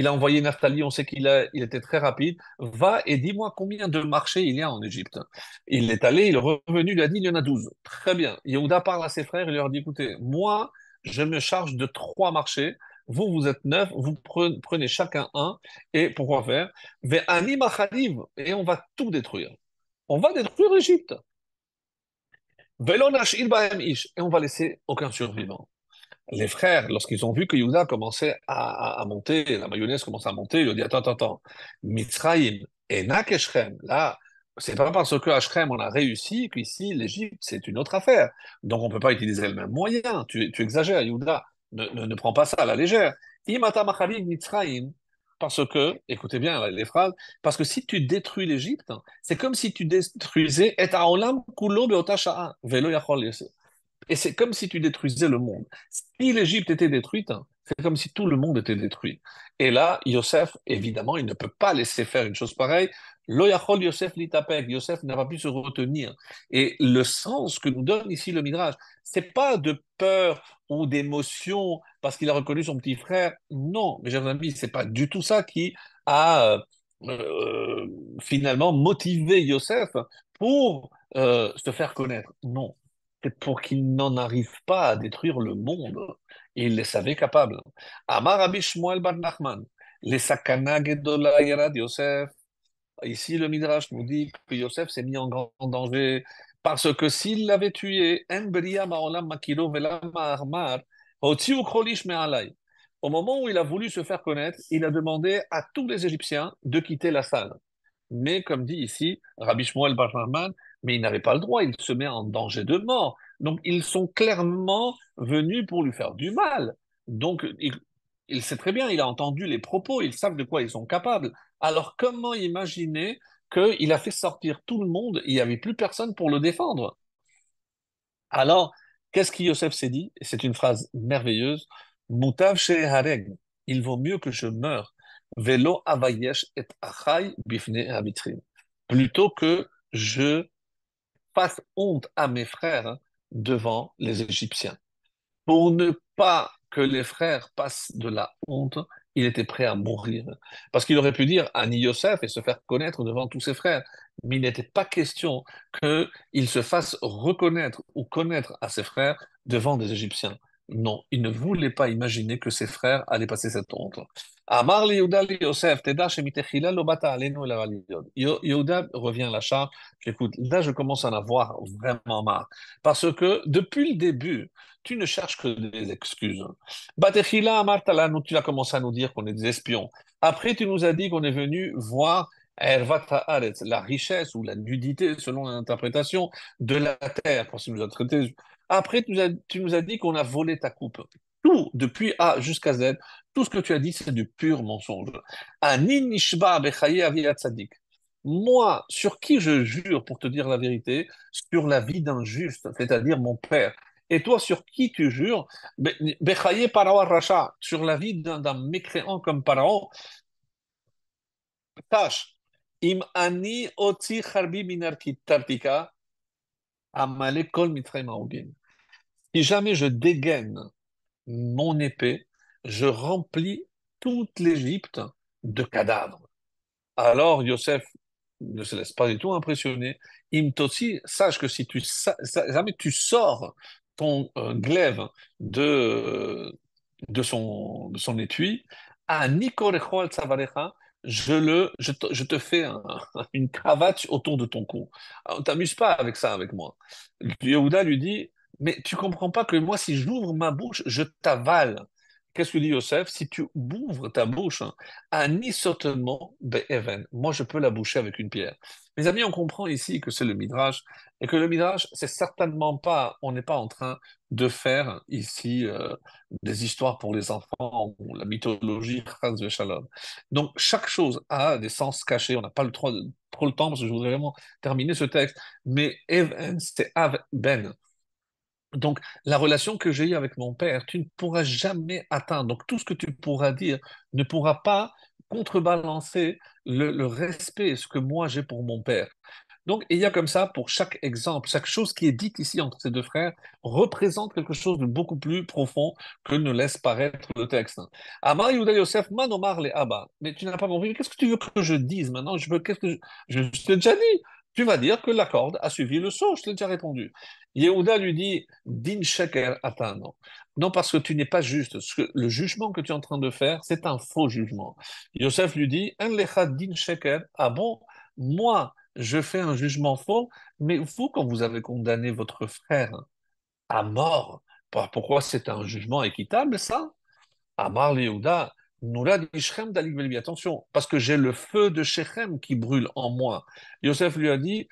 a envoyé Naftali, on sait qu'il était très rapide, va et dis-moi combien de marchés il y a en Égypte. Il est allé, il est revenu, il a dit il y en a 12. Très bien. Yehuda parle à ses frères, il leur dit écoutez, moi, je me charge de trois marchés, vous, vous êtes neuf, vous pre- prenez chacun un, et pourquoi faire? Et on va tout détruire. On va détruire l'Égypte. Ve'lo nash'il ba'em ish, et on va laisser aucun survivant. Les frères, lorsqu'ils ont vu que Yehuda commençait à, monter, la mayonnaise commençait à monter, ils ont dit Attends, attends, attends, Mitzrayim et Nakeshrem, là, c'est pas parce que Shrem on a réussi qu'ici l'Égypte c'est une autre affaire. Donc on peut pas utiliser le même moyen. Tu, exagères, Yehuda, ne, ne, ne prends pas ça à la légère. Imata Mitzrayim, parce que, écoutez bien les phrases, parce que si tu détruis l'Égypte, c'est comme si tu détruisais Et. Et c'est comme si tu détruisais le monde. Si l'Égypte était détruite, c'est comme si tout le monde était détruit. Et là, Yosef, évidemment, il ne peut pas laisser faire une chose pareille. Lo yachol Yosef litapek. Yosef n'a pas pu se retenir. Et le sens que nous donne ici le Midrash, c'est pas de peur ou d'émotion parce qu'il a reconnu son petit frère. Non, mes chers amis, c'est pas du tout ça qui a euh, euh, finalement motivé Yosef pour euh, se faire connaître. Non c'est pour qu'il n'en arrive pas à détruire le monde. Il les savait capables. Amar Rabbi Shmuel bar Nachman, les sakana gedola yerad Yosef. Ici, le Midrash nous dit que Yosef s'est mis en grand danger parce que s'il l'avait tué. Au moment où il a voulu se faire connaître, il a demandé à tous les Égyptiens de quitter la salle. Mais comme dit ici Rabbi Shmuel bar Nachman, mais il n'avait pas le droit, il se met en danger de mort. Donc ils sont clairement venus pour lui faire du mal. Donc il, sait très bien, il a entendu les propos, ils savent de quoi ils sont capables. Alors comment imaginer qu'il a fait sortir tout le monde, il n'y avait plus personne pour le défendre? Alors, qu'est-ce que Yosef s'est dit? C'est une phrase merveilleuse. Mutav hareg, il vaut mieux que je meure. Velo avayesh et achai bifne habitrim. Plutôt que je fasse honte à mes frères hein, devant les Égyptiens. Pour ne pas que les frères passent de la honte, il était prêt à mourir. Parce qu'il aurait pu dire Ani Yosef et se faire connaître devant tous ses frères. Mais il n'était pas question qu'il se fasse reconnaître ou connaître à ses frères devant des Égyptiens. Non, il ne voulait pas imaginer que ses frères allaient passer cette honte. Amar Yosef, Yehuda revient à la charge. Écoute, là, je commence à en avoir vraiment marre. Parce que depuis le début, tu ne cherches que des excuses. Batechila amartalanu, tu as commencé à nous dire qu'on est des espions. Après, tu nous as dit qu'on est venu voir la richesse ou la nudité, selon l'interprétation, de la terre, parce que nous a traité. Après, tu nous as, dit qu'on a volé ta coupe. Tout, depuis A jusqu'à Z, tout ce que tu as dit, c'est du pur mensonge. Moi, sur qui je jure pour te dire la vérité, sur la vie d'un juste, c'est-à-dire mon père. Et toi, sur qui tu jures? Sur la vie d'un mécréant comme Parao. Tâche, im ani oti charbi Si jamais je dégaine mon épée, je remplis toute l'Égypte de cadavres. Alors Yosef ne se laisse pas du tout impressionner. Imtotsi, sache que si jamais tu sors ton euh, glaive de, de son, son étui, à Nikorecho al je, le, je, te, je te fais un- une cravate autour de ton cou. Alors, t'amuses pas avec ça avec moi. Yehuda lui dit, mais tu comprends pas que moi, si j'ouvre ma bouche, je t'avale. Qu'est-ce que dit Yosef? Si tu ouvres ta bouche, Anisotement be'even. Moi, je peux la boucher avec une pierre. Mes amis, on comprend ici que c'est le Midrash et que le Midrash, c'est certainement pas, on n'est pas en train de faire ici euh, des histoires pour les enfants ou la mythologie. Donc, chaque chose a des sens cachés. On n'a pas le trop, trop le temps parce que je voudrais vraiment terminer ce texte. Mais even, c'est av ben. Donc, la relation que j'ai eue avec mon père, tu ne pourras jamais atteindre. Donc, tout ce que tu pourras dire ne pourra pas contrebalancer le, respect, ce que moi j'ai pour mon père. Donc, il y a comme ça, pour chaque exemple, chaque chose qui est dite ici entre ces deux frères représente quelque chose de beaucoup plus profond que ne laisse paraître le texte. Amar Yehuda Yosef, Manomar le Abba. Mais tu n'as pas compris, qu'est-ce que tu veux que je dise maintenant? Je veux, que je, je t'ai déjà dit. Tu vas dire que la corde a suivi le saut, je t'ai déjà répondu. Yehuda lui dit, Din sheker atano. Non, parce que tu n'es pas juste. Le jugement que tu es en train de faire, c'est un faux jugement. Yosef lui dit, Un lecha din sheker. Ah bon, moi, je fais un jugement faux, mais vous, quand vous avez condamné votre frère à mort, pourquoi c'est un jugement équitable, ça? Amar Yehuda, Attention, parce que j'ai le feu de Shechem qui brûle en moi. Yosef lui a dit,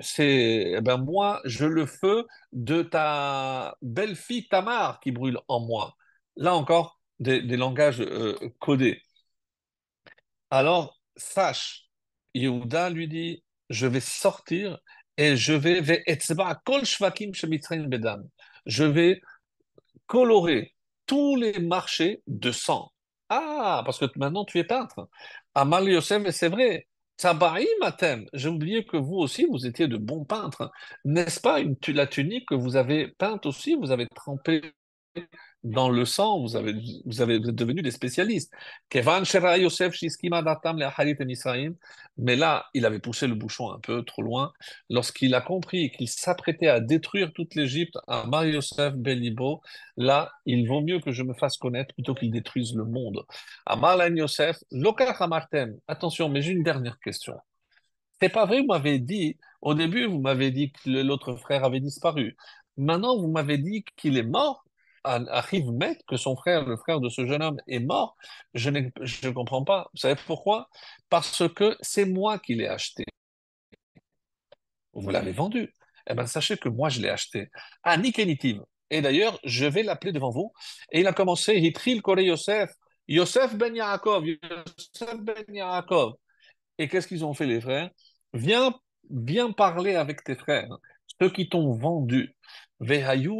c'est, eh ben moi, je le feu de ta belle-fille Tamar qui brûle en moi. Là encore, des, langages euh, codés. Alors, sache, Yehuda lui dit, je vais sortir et je vais, je vais colorer tous les marchés de sang. Ah, parce que maintenant tu es peintre. Amal Yosef, c'est vrai. Tsabaïm Atem, j'ai oublié que vous aussi, vous étiez de bons peintres. N'est-ce pas la tunique que vous avez peinte aussi, vous avez trempé dans le sang, vous avez, vous êtes devenus des spécialistes. Mais là, il avait poussé le bouchon un peu trop loin. Lorsqu'il a compris qu'il s'apprêtait à détruire toute l'Égypte, à Mar Yosef Belibo, là, il vaut mieux que je me fasse connaître plutôt qu'il détruise le monde. À Marlan Yosef, Attention, mais j'ai une dernière question. C'est pas vrai, vous m'avez dit, au début, vous m'avez dit que l'autre frère avait disparu. Maintenant, vous m'avez dit qu'il est mort arrive met que son frère, le frère de ce jeune homme, est mort, je ne comprends pas. Vous savez pourquoi? Parce que c'est moi qui l'ai acheté. Vous l'avez vendu. Eh bien, sachez que moi, je l'ai acheté. À Nikenitiv. Et d'ailleurs, je vais l'appeler devant vous. Et il a commencé, Hitril Kore Yosef, Yosef ben Yaakov, Yosef ben Yaakov. Et qu'est-ce qu'ils ont fait, les frères? Viens, viens parler avec tes frères, ceux qui t'ont vendu. Ils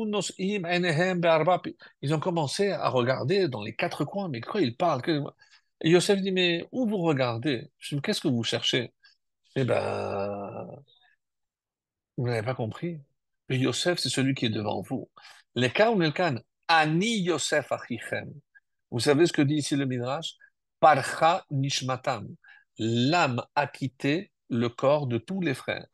ont commencé à regarder dans les quatre coins, mais quoi ils parlent? Et Yosef dit, mais où vous regardez? Qu'est-ce que vous cherchez? Eh ben, vous n'avez pas compris. Yosef, c'est celui qui est devant vous. Les cas Ani Yosef achichem. Vous savez ce que dit ici le Midrash? Parcha nishmatam. L'âme a quitté le corps de tous les frères.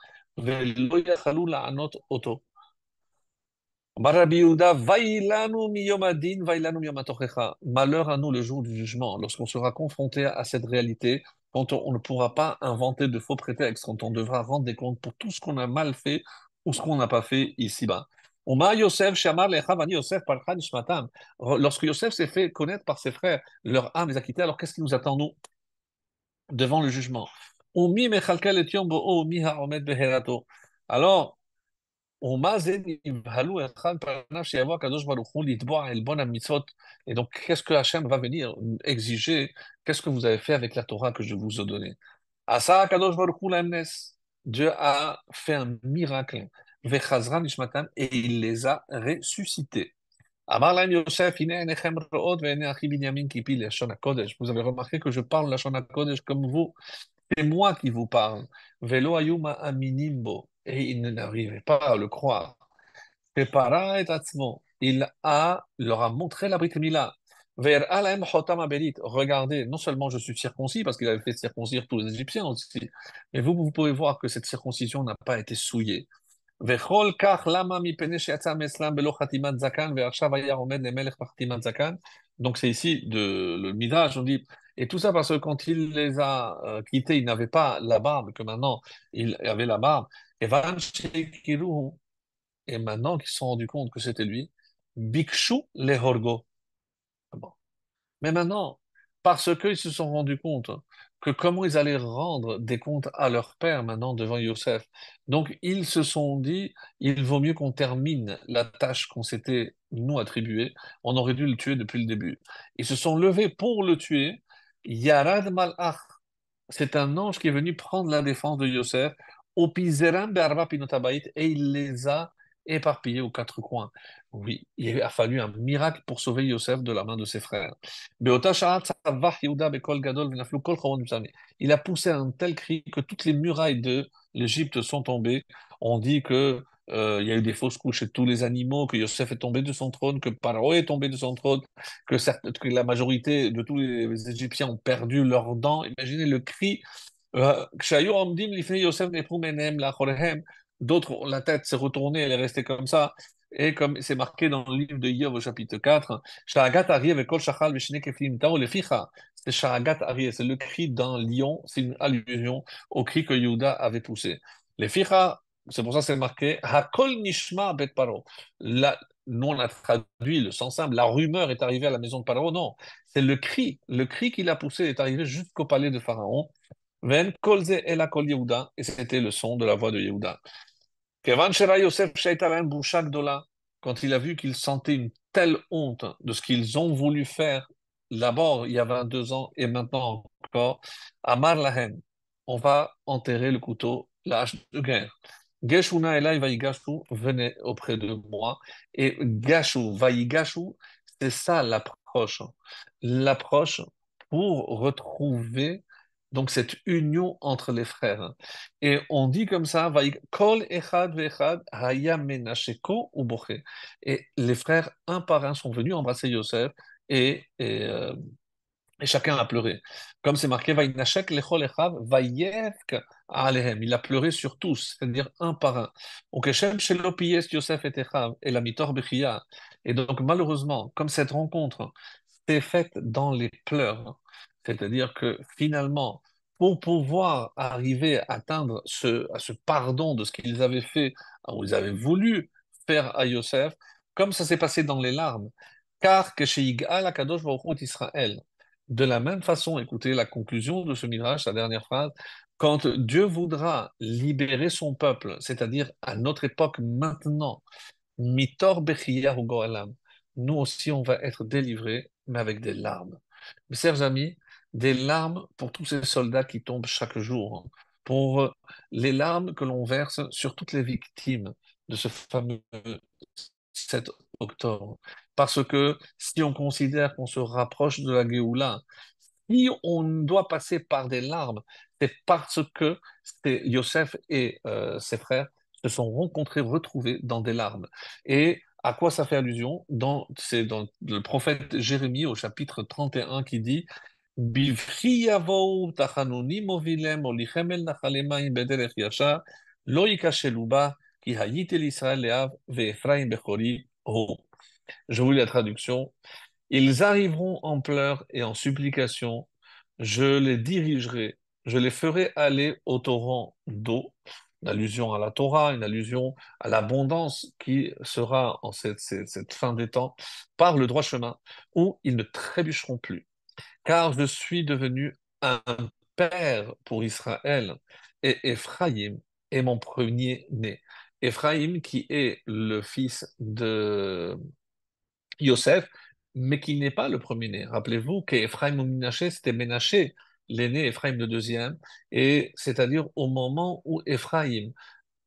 Malheur à nous le jour du jugement, lorsqu'on sera confronté à cette réalité, quand on, ne pourra pas inventer de faux prétextes, quand on devra rendre des comptes pour tout ce qu'on a mal fait ou ce qu'on n'a pas fait ici-bas. Lorsque Yosef s'est fait connaître par ses frères, leur âme les a quittés, alors qu'est-ce qui nous attend, nous, devant le jugement? Alors, et donc, qu'est-ce que Hachem va venir exiger? Qu'est-ce que vous avez fait avec la Torah que je vous ai donnée? Dieu a fait un miracle. Et il les a ressuscités. Vous avez remarqué que je parle Kodesh comme vous. C'est moi qui vous parle. Et il n'arrivait pas à le croire. Il a, leur a montré la Brit Mila. Regardez, non seulement je suis circoncis, parce qu'il avait fait circoncire tous les Égyptiens aussi, mais vous, vous pouvez voir que cette circoncision n'a pas été souillée. Donc c'est ici de, le Midrash, on dit, et tout ça parce que quand il les a euh, quittés, il n'avait pas la barbe, que maintenant il avait la barbe. Et maintenant qu'ils se sont rendus compte que c'était lui, Bikshu les Horgo. Mais maintenant, parce qu'ils se sont rendus compte que comment ils allaient rendre des comptes à leur père maintenant devant Yosef, donc ils se sont dit, il vaut mieux qu'on termine la tâche qu'on s'était nous attribuée, on aurait dû le tuer depuis le début. Ils se sont levés pour le tuer, Yarad Malach, c'est un ange qui est venu prendre la défense de Yosef et il les a éparpillés aux quatre coins. Oui, il a fallu un miracle pour sauver Yosef de la main de ses frères. Il a poussé un tel cri que toutes les murailles de l'Égypte sont tombés. On dit que euh, il y a eu des fausses couches chez tous les animaux, que Yosef est tombé de son trône, que Paro est tombé de son trône, que, la majorité de tous les Égyptiens ont perdu leurs dents. Imaginez le cri. Euh, d'autres, la tête s'est retournée, elle est restée comme ça. Et comme c'est marqué dans le livre de Yov au chapitre 4, c'est c'est le cri d'un lion, c'est une allusion au cri que Yehuda avait poussé. Les c'est pour ça que c'est marqué Hakol Nishma Bet Paro. La, nous, on a traduit le sens simple. La rumeur est arrivée à la maison de Paro. Non, c'est le cri. Le cri qu'il a poussé est arrivé jusqu'au palais de Pharaon. Ven Kolze Ela Kol Yehuda. Et c'était le son de la voix de Yehuda. Quand il a vu qu'il sentait une telle honte de ce qu'ils ont voulu faire d'abord il y a 22 ans et maintenant encore, Amar Lahem, on va enterrer le couteau, l'âge de guerre. Geshuna Elai Vaigashu, venez auprès de moi. Et Gashu, Vaigashu, c'est ça l'approche. L'approche pour retrouver donc cette union entre les frères. Et on dit comme ça, Kol Echad Vechad Uboche. Et les frères, un par un, sont venus embrasser Yosef et euh, et chacun a pleuré. Comme c'est marqué, il a pleuré sur tous, c'est-à-dire un par un. Et donc, malheureusement, comme cette rencontre s'est faite dans les pleurs, c'est-à-dire que finalement, pour pouvoir arriver à atteindre ce, pardon de ce qu'ils avaient fait, ou ils avaient voulu faire à Yosef, comme ça s'est passé dans les larmes, car que chez Yigal Kadosh Israël, de la même façon, écoutez la conclusion de ce mirage, sa dernière phrase, quand Dieu voudra libérer son peuple, c'est-à-dire à notre époque maintenant, mitor nous aussi on va être délivrés, mais avec des larmes. Mes chers amis, des larmes pour tous ces soldats qui tombent chaque jour, pour les larmes que l'on verse sur toutes les victimes de ce fameux 7 octobre. Parce que si on considère qu'on se rapproche de la Géoula, si on doit passer par des larmes, c'est parce que Yosef et euh, ses frères se sont rencontrés, retrouvés dans des larmes. Et à quoi ça fait allusion C'est dans le prophète Jérémie au chapitre 31 qui dit je vous lis la traduction. Ils arriveront en pleurs et en supplications. Je les dirigerai, je les ferai aller au torrent d'eau. Une allusion à la Torah, une allusion à l'abondance qui sera en cette, cette, fin des temps par le droit chemin, où ils ne trébucheront plus. Car je suis devenu un père pour Israël, et Ephraim est mon premier-né. Ephraim qui est le fils de Yosef, mais qui n'est pas le premier-né. Rappelez-vous qu'Ephraim ou Ménaché, c'était Ménaché, l'aîné, Ephraim le deuxième, et c'est-à-dire au moment où Ephraim,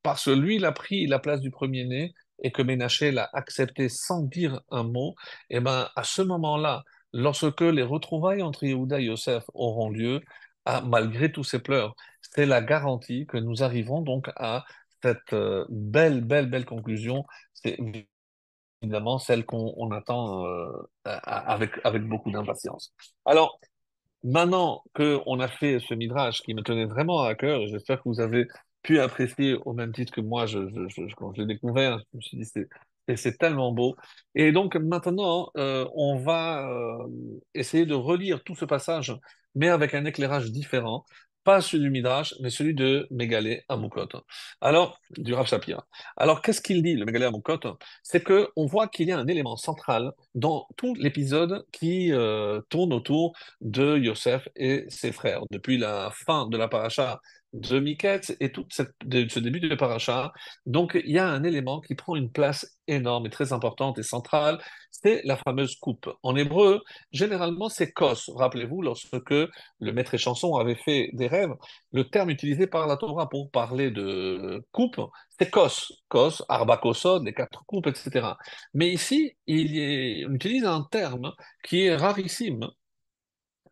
parce que lui, il a pris la place du premier-né, et que Ménaché l'a accepté sans dire un mot, et eh ben à ce moment-là, lorsque les retrouvailles entre Yehuda et Yosef auront lieu, ah, malgré tous ces pleurs, c'est la garantie que nous arrivons donc à cette euh, belle, belle, belle conclusion. C'est évidemment celle qu'on attend euh, avec, avec beaucoup d'impatience. Alors, maintenant qu'on a fait ce midrash qui me tenait vraiment à cœur, j'espère que vous avez pu apprécier au même titre que moi, je, quand je l'ai découvert, je me suis dit, c'est tellement beau. Et donc maintenant, euh, on va euh, essayer de relire tout ce passage, mais avec un éclairage différent, pas celui du Midrash, mais celui de Mégalé Amoukot. Alors, du Rav. Alors, qu'est-ce qu'il dit, le Mégalé Amoukot? C'est qu'on voit qu'il y a un élément central dans tout l'épisode qui euh, tourne autour de Yosef et ses frères. Depuis la fin de la paracha de Miketz et tout ce début de paracha. Donc, il y a un élément qui prend une place énorme et très importante et centrale, c'est la fameuse coupe. En hébreu, généralement, c'est kos. Rappelez-vous, lorsque le maître et chanson avait fait des rêves, le terme utilisé par la Torah pour parler de coupe, c'est kos. Kos, arbakosod, les quatre coupes, etc. Mais ici, il on utilise un terme qui est rarissime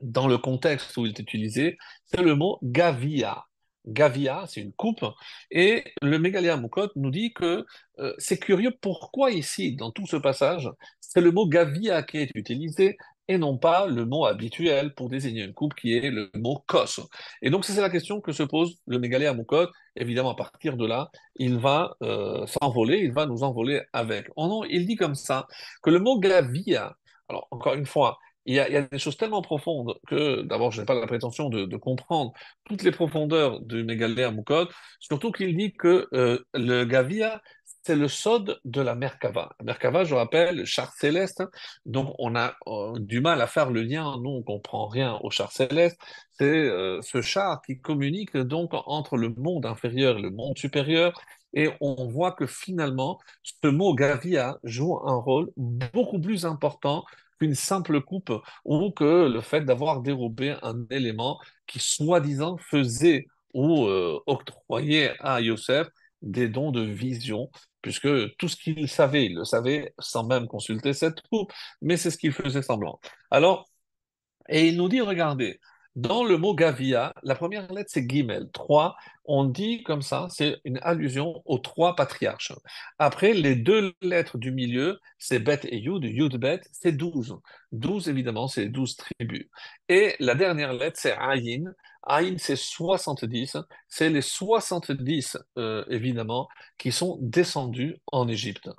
dans le contexte où il est utilisé, c'est le mot gavia. Gavia, c'est une coupe, et le Mégaléa Moukot nous dit que euh, c'est curieux pourquoi ici, dans tout ce passage, c'est le mot Gavia qui est utilisé et non pas le mot habituel pour désigner une coupe qui est le mot kos. Et donc, c'est la question que se pose le Mégaléa Moukot. Évidemment, à partir de là, il va euh, s'envoler, il va nous envoler avec. Oh non, il dit comme ça que le mot Gavia, alors encore une fois, il y, a, des choses tellement profondes que, d'abord, je n'ai pas la prétention de, comprendre toutes les profondeurs du Mégaléa Moukot, surtout qu'il dit que euh, le Gavia, c'est le sod de la Merkava. Merkava, je rappelle, char céleste, donc on a euh, du mal à faire le lien, nous on ne comprend rien au char céleste, c'est euh, ce char qui communique donc entre le monde inférieur et le monde supérieur, et on voit que finalement, ce mot Gavia joue un rôle beaucoup plus important qu'une simple coupe ou que le fait d'avoir dérobé un élément qui soi-disant faisait ou euh, octroyait à Yosef des dons de vision, puisque tout ce qu'il savait, il le savait sans même consulter cette coupe, mais c'est ce qu'il faisait semblant. Alors, et il nous dit, regardez, dans le mot Gavia, la première lettre c'est Gimel, 3. On dit comme ça, c'est une allusion aux trois patriarches. Après, les deux lettres du milieu, c'est Bet et Yud, Yud Bet, c'est 12. 12, évidemment, c'est 12 tribus. Et la dernière lettre, c'est Ayin. Ayin, c'est 70. C'est les 70, euh, évidemment, qui sont descendus en Égypte.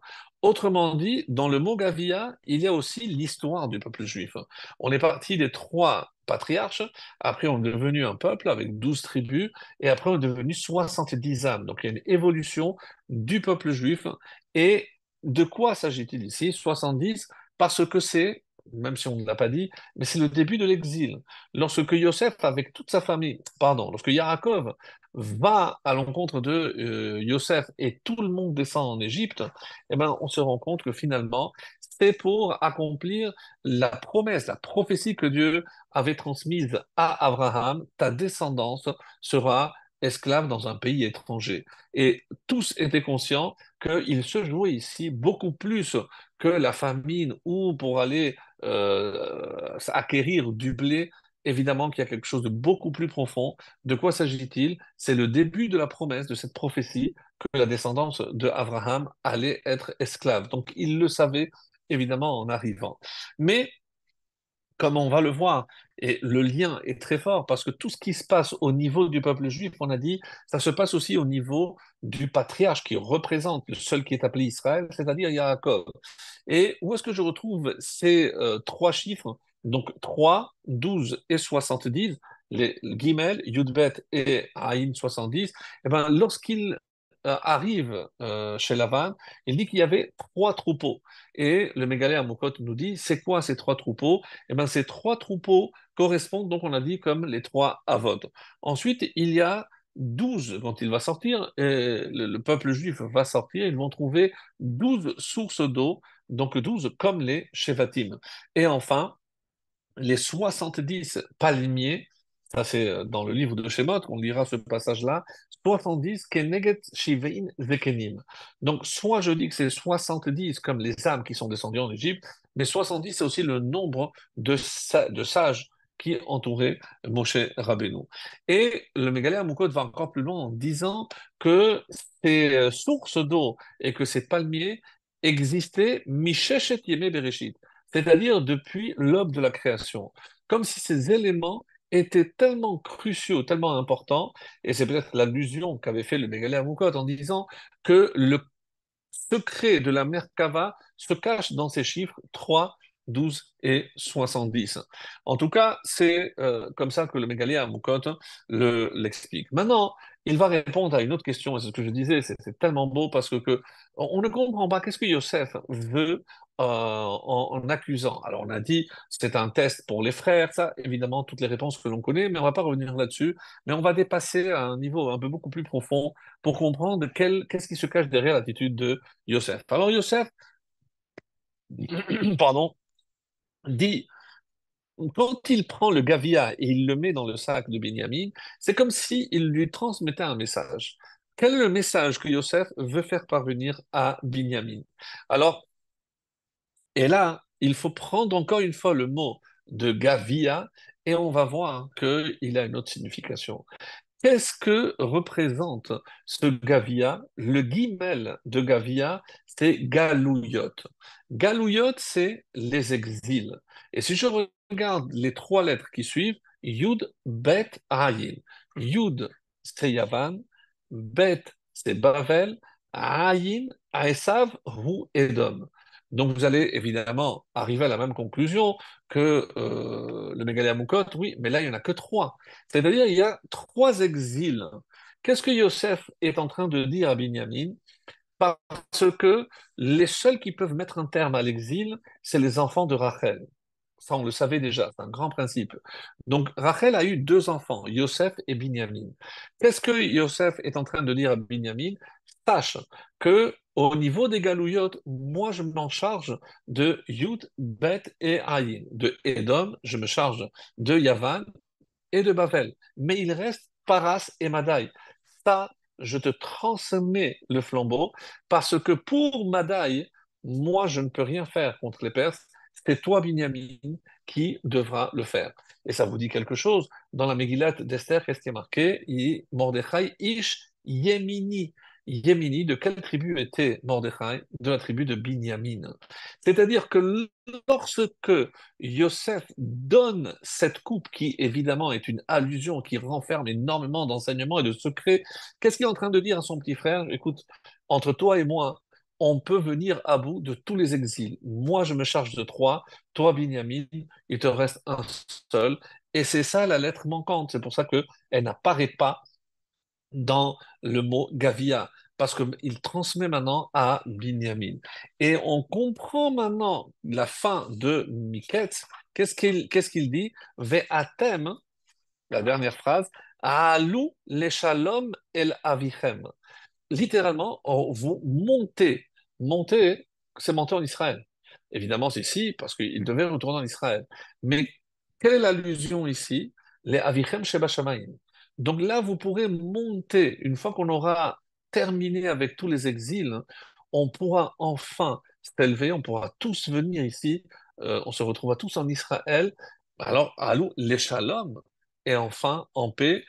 Autrement dit, dans le mot Gavia, il y a aussi l'histoire du peuple juif. On est parti des trois patriarches, après on est devenu un peuple avec douze tribus, et après on est devenu 70 âmes. Donc il y a une évolution du peuple juif. Et de quoi s'agit-il ici 70 Parce que c'est même si on ne l'a pas dit, mais c'est le début de l'exil. Lorsque Yosef, avec toute sa famille, pardon, lorsque Yaakov va à l'encontre de euh, Yosef et tout le monde descend en Égypte, eh ben, on se rend compte que finalement, c'est pour accomplir la promesse, la prophétie que Dieu avait transmise à Abraham, ta descendance sera esclave dans un pays étranger. Et tous étaient conscients qu'il se jouait ici beaucoup plus que la famine ou pour aller euh, acquérir du blé, évidemment qu'il y a quelque chose de beaucoup plus profond. De quoi s'agit-il? C'est le début de la promesse, de cette prophétie, que la descendance de Abraham allait être esclave. Donc il le savait, évidemment, en arrivant. Mais comme on va le voir. Et le lien est très fort parce que tout ce qui se passe au niveau du peuple juif, on a dit, ça se passe aussi au niveau du patriarche qui représente le seul qui est appelé Israël, c'est-à-dire Yaakov. Et où est-ce que je retrouve ces euh, trois chiffres? Donc 3, 12 et 70, les Gimel, Yudbet et Aïn 70, et eh ben, lorsqu'il euh, arrive euh, chez Lavan, il dit qu'il y avait trois troupeaux. Et le Mégalé Amokot nous dit, c'est quoi ces trois troupeaux? Eh bien, ces trois troupeaux correspondent, donc on a dit, comme les trois avodes. Ensuite, il y a douze, quand il va sortir, le, peuple juif va sortir, ils vont trouver douze sources d'eau, donc douze comme les Shevatim. Et enfin, les 70 palmiers ça, c'est euh, dans le livre de Shemot, on lira ce passage-là. 70 Keneget Shivein Vekenim. Donc, soit je dis que c'est 70 comme les âmes qui sont descendues en Égypte, mais 70 c'est aussi le nombre de, sages qui entouraient Moshe Rabbeinu. Et le Mégalé Moukot va encore plus loin en disant que ces euh, sources d'eau et que ces palmiers existaient Misheshet Yeme Bereshit, c'est-à-dire depuis l'aube de la création. Comme si ces éléments était tellement cruciaux, tellement important, et c'est peut-être l'allusion qu'avait fait le Mégalé Moukot en disant que le secret de la Merkava se cache dans ces chiffres 3, 12 et 70. En tout cas, c'est euh, comme ça que le Mégalé Amoukot l'explique. Maintenant, il va répondre à une autre question, et c'est ce que je disais, c'est tellement beau parce que on ne comprend pas qu'est-ce que Yosef veut euh, en, accusant. Alors on a dit c'est un test pour les frères, ça évidemment toutes les réponses que l'on connaît, mais on va pas revenir là-dessus, mais on va dépasser à un niveau un peu beaucoup plus profond pour comprendre qu'est-ce qui se cache derrière l'attitude de Yosef. Alors Yosef, pardon, dit quand il prend le gavia et il le met dans le sac de Benjamin, c'est comme s'il lui transmettait un message. Quel est le message que Yosef veut faire parvenir à Binyamin Alors, et là, il faut prendre encore une fois le mot de Gavia et on va voir qu'il a une autre signification. Qu'est-ce que représente ce Gavia? Le guimel de Gavia, c'est Galouyot. Galouyot, c'est les exils. Et si je regarde les trois lettres qui suivent, Yud, Bet, Ayin. Yud, c'est Yavan. Bet, c'est Bavel. Ayin, Aesav, ou Edom. Donc vous allez évidemment arriver à la même conclusion que euh, le Mégalia oui, mais là il n'y en a que trois. C'est-à-dire il y a trois exils. Qu'est-ce que Yosef est en train de dire à Binyamin? Parce que les seuls qui peuvent mettre un terme à l'exil, c'est les enfants de Rachel. Ça, on le savait déjà, c'est un grand principe. Donc, Rachel a eu deux enfants, Yosef et Binyamin. Qu'est-ce que Yosef est en train de dire à Binyamin? Sache que au niveau des galouillotes, moi je m'en charge de Yud, Bet et Ayin. De Edom, je me charge de Yavan et de Bavel. Mais il reste Paras et Madaï. Ça, je te transmets le flambeau parce que pour Madaï, moi je ne peux rien faire contre les Perses. C'est toi, Binyamin, qui devra le faire. Et ça vous dit quelque chose? Dans la Megillat d'Esther, qu'est-ce qui est marqué? Mordechai Ish Yemini. Yémini, de quelle tribu était Mordechai? De la tribu de Binyamin. C'est-à-dire que lorsque Yosef donne cette coupe, qui évidemment est une allusion, qui renferme énormément d'enseignements et de secrets, qu'est-ce qu'il est en train de dire à son petit frère? Écoute, entre toi et moi, on peut venir à bout de tous les exils. Moi, je me charge de trois, toi, Binyamin, il te reste un seul. Et c'est ça la lettre manquante. C'est pour ça qu'elle n'apparaît pas dans le mot Gavia, parce qu'il transmet maintenant à Binyamin. Et on comprend maintenant la fin de Miketz. Qu'est-ce qu'il qu'est-ce qu'il dit? Ve'atem, la dernière phrase, Alou leshalom el avichem. Littéralement, vous montez. Montez, c'est monter en Israël. Évidemment, c'est ici, parce qu'il devait retourner en Israël. Mais quelle est l'allusion ici? Les avichem sheba shamayim. Donc là, vous pourrez monter, une fois qu'on aura terminé avec tous les exils, on pourra enfin s'élever, on pourra tous venir ici, euh, on se retrouvera tous en Israël. Alors, allô, les shalom, et enfin en paix,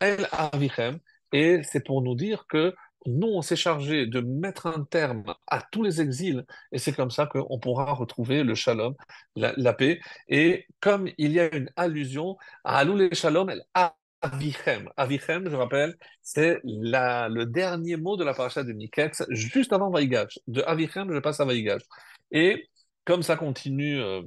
el avichem. Et c'est pour nous dire que nous, on s'est chargé de mettre un terme à tous les exils, et c'est comme ça qu'on pourra retrouver le shalom, la, paix. Et comme il y a une allusion à Alou les shalom, el Avichem. Avichem, je rappelle, c'est le dernier mot de la paracha de Miketz, juste avant Vaïgage. De Avichem, je passe à Vaïgage. Et comme ça continue euh,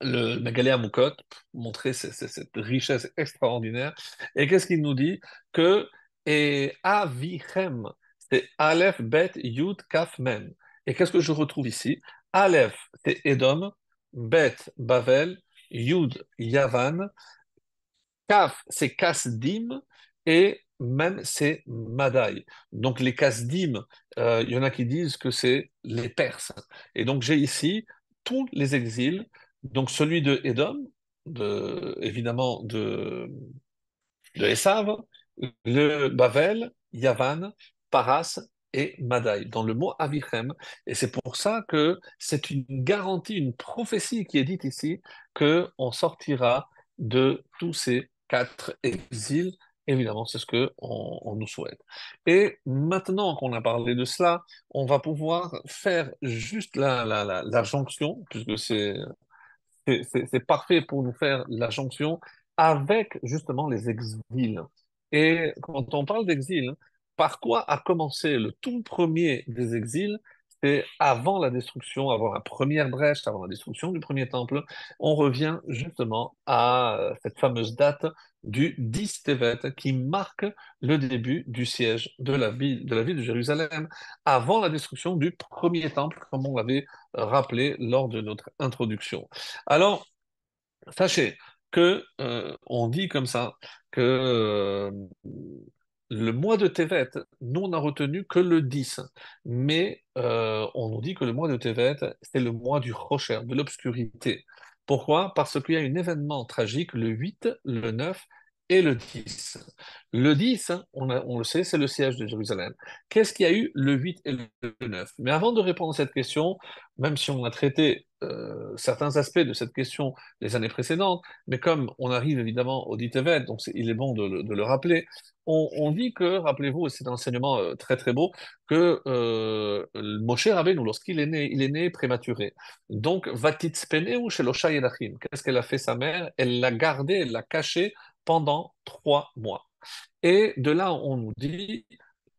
le Megalé Moukot, montrer cette richesse extraordinaire. Et qu'est-ce qu'il nous dit? Que et Avichem, c'est Aleph, Bet, Yud, Kaf, Mem. Et qu'est-ce que je retrouve ici? Aleph, c'est Edom, Bet, Bavel, Yud, Yavan, Kaf, c'est Kasdim et même c'est Madaï. Donc les Kasdim, euh, il y en a qui disent que c'est les Perses. Et donc j'ai ici tous les exils, donc celui de Édom, de, évidemment de, de Esav, le Bavel, Yavan, Paras et Madaï, dans le mot Avichem. Et c'est pour ça que c'est une garantie, une prophétie qui est dite ici, qu'on sortira de tous ces quatre exils. Évidemment, c'est ce que on, nous souhaite. Et maintenant qu'on a parlé de cela, on va pouvoir faire juste la, la, jonction, puisque c'est c'est parfait pour nous faire la jonction avec justement les exils. Et quand on parle d'exil, par quoi a commencé le tout premier des exils avant la destruction, avant la première brèche, avant la destruction du premier temple, on revient justement à euh, cette fameuse date du 10 Tevet qui marque le début du siège de la ville de, la ville de Jérusalem, avant la destruction du premier temple, comme on l'avait rappelé lors de notre introduction. Alors, sachez que euh, on dit comme ça que euh, le mois de Tevet, nous, on n'a retenu que le 10. Mais euh, on nous dit que le mois de Tevet, c'est le mois du Rocher, de l'obscurité. Pourquoi? Parce qu'il y a un événement tragique le 8, le 9 et le 10. Le 10, hein, on, le sait, c'est le siège de Jérusalem. Qu'est-ce qu'il y a eu le 8 et le 9 Mais avant de répondre à cette question, même si on a traité euh, certains aspects de cette question les années précédentes, mais comme on arrive évidemment au dit donc il est bon de, le rappeler, on, dit que, rappelez-vous, c'est un enseignement euh, très très beau, que euh, Moshe Rabbeinu, lorsqu'il est né, il est né prématuré. Donc, ou chez Qu'est-ce qu'elle a fait sa mère? Elle l'a gardé, elle l'a caché pendant trois mois. Et de là, on nous dit,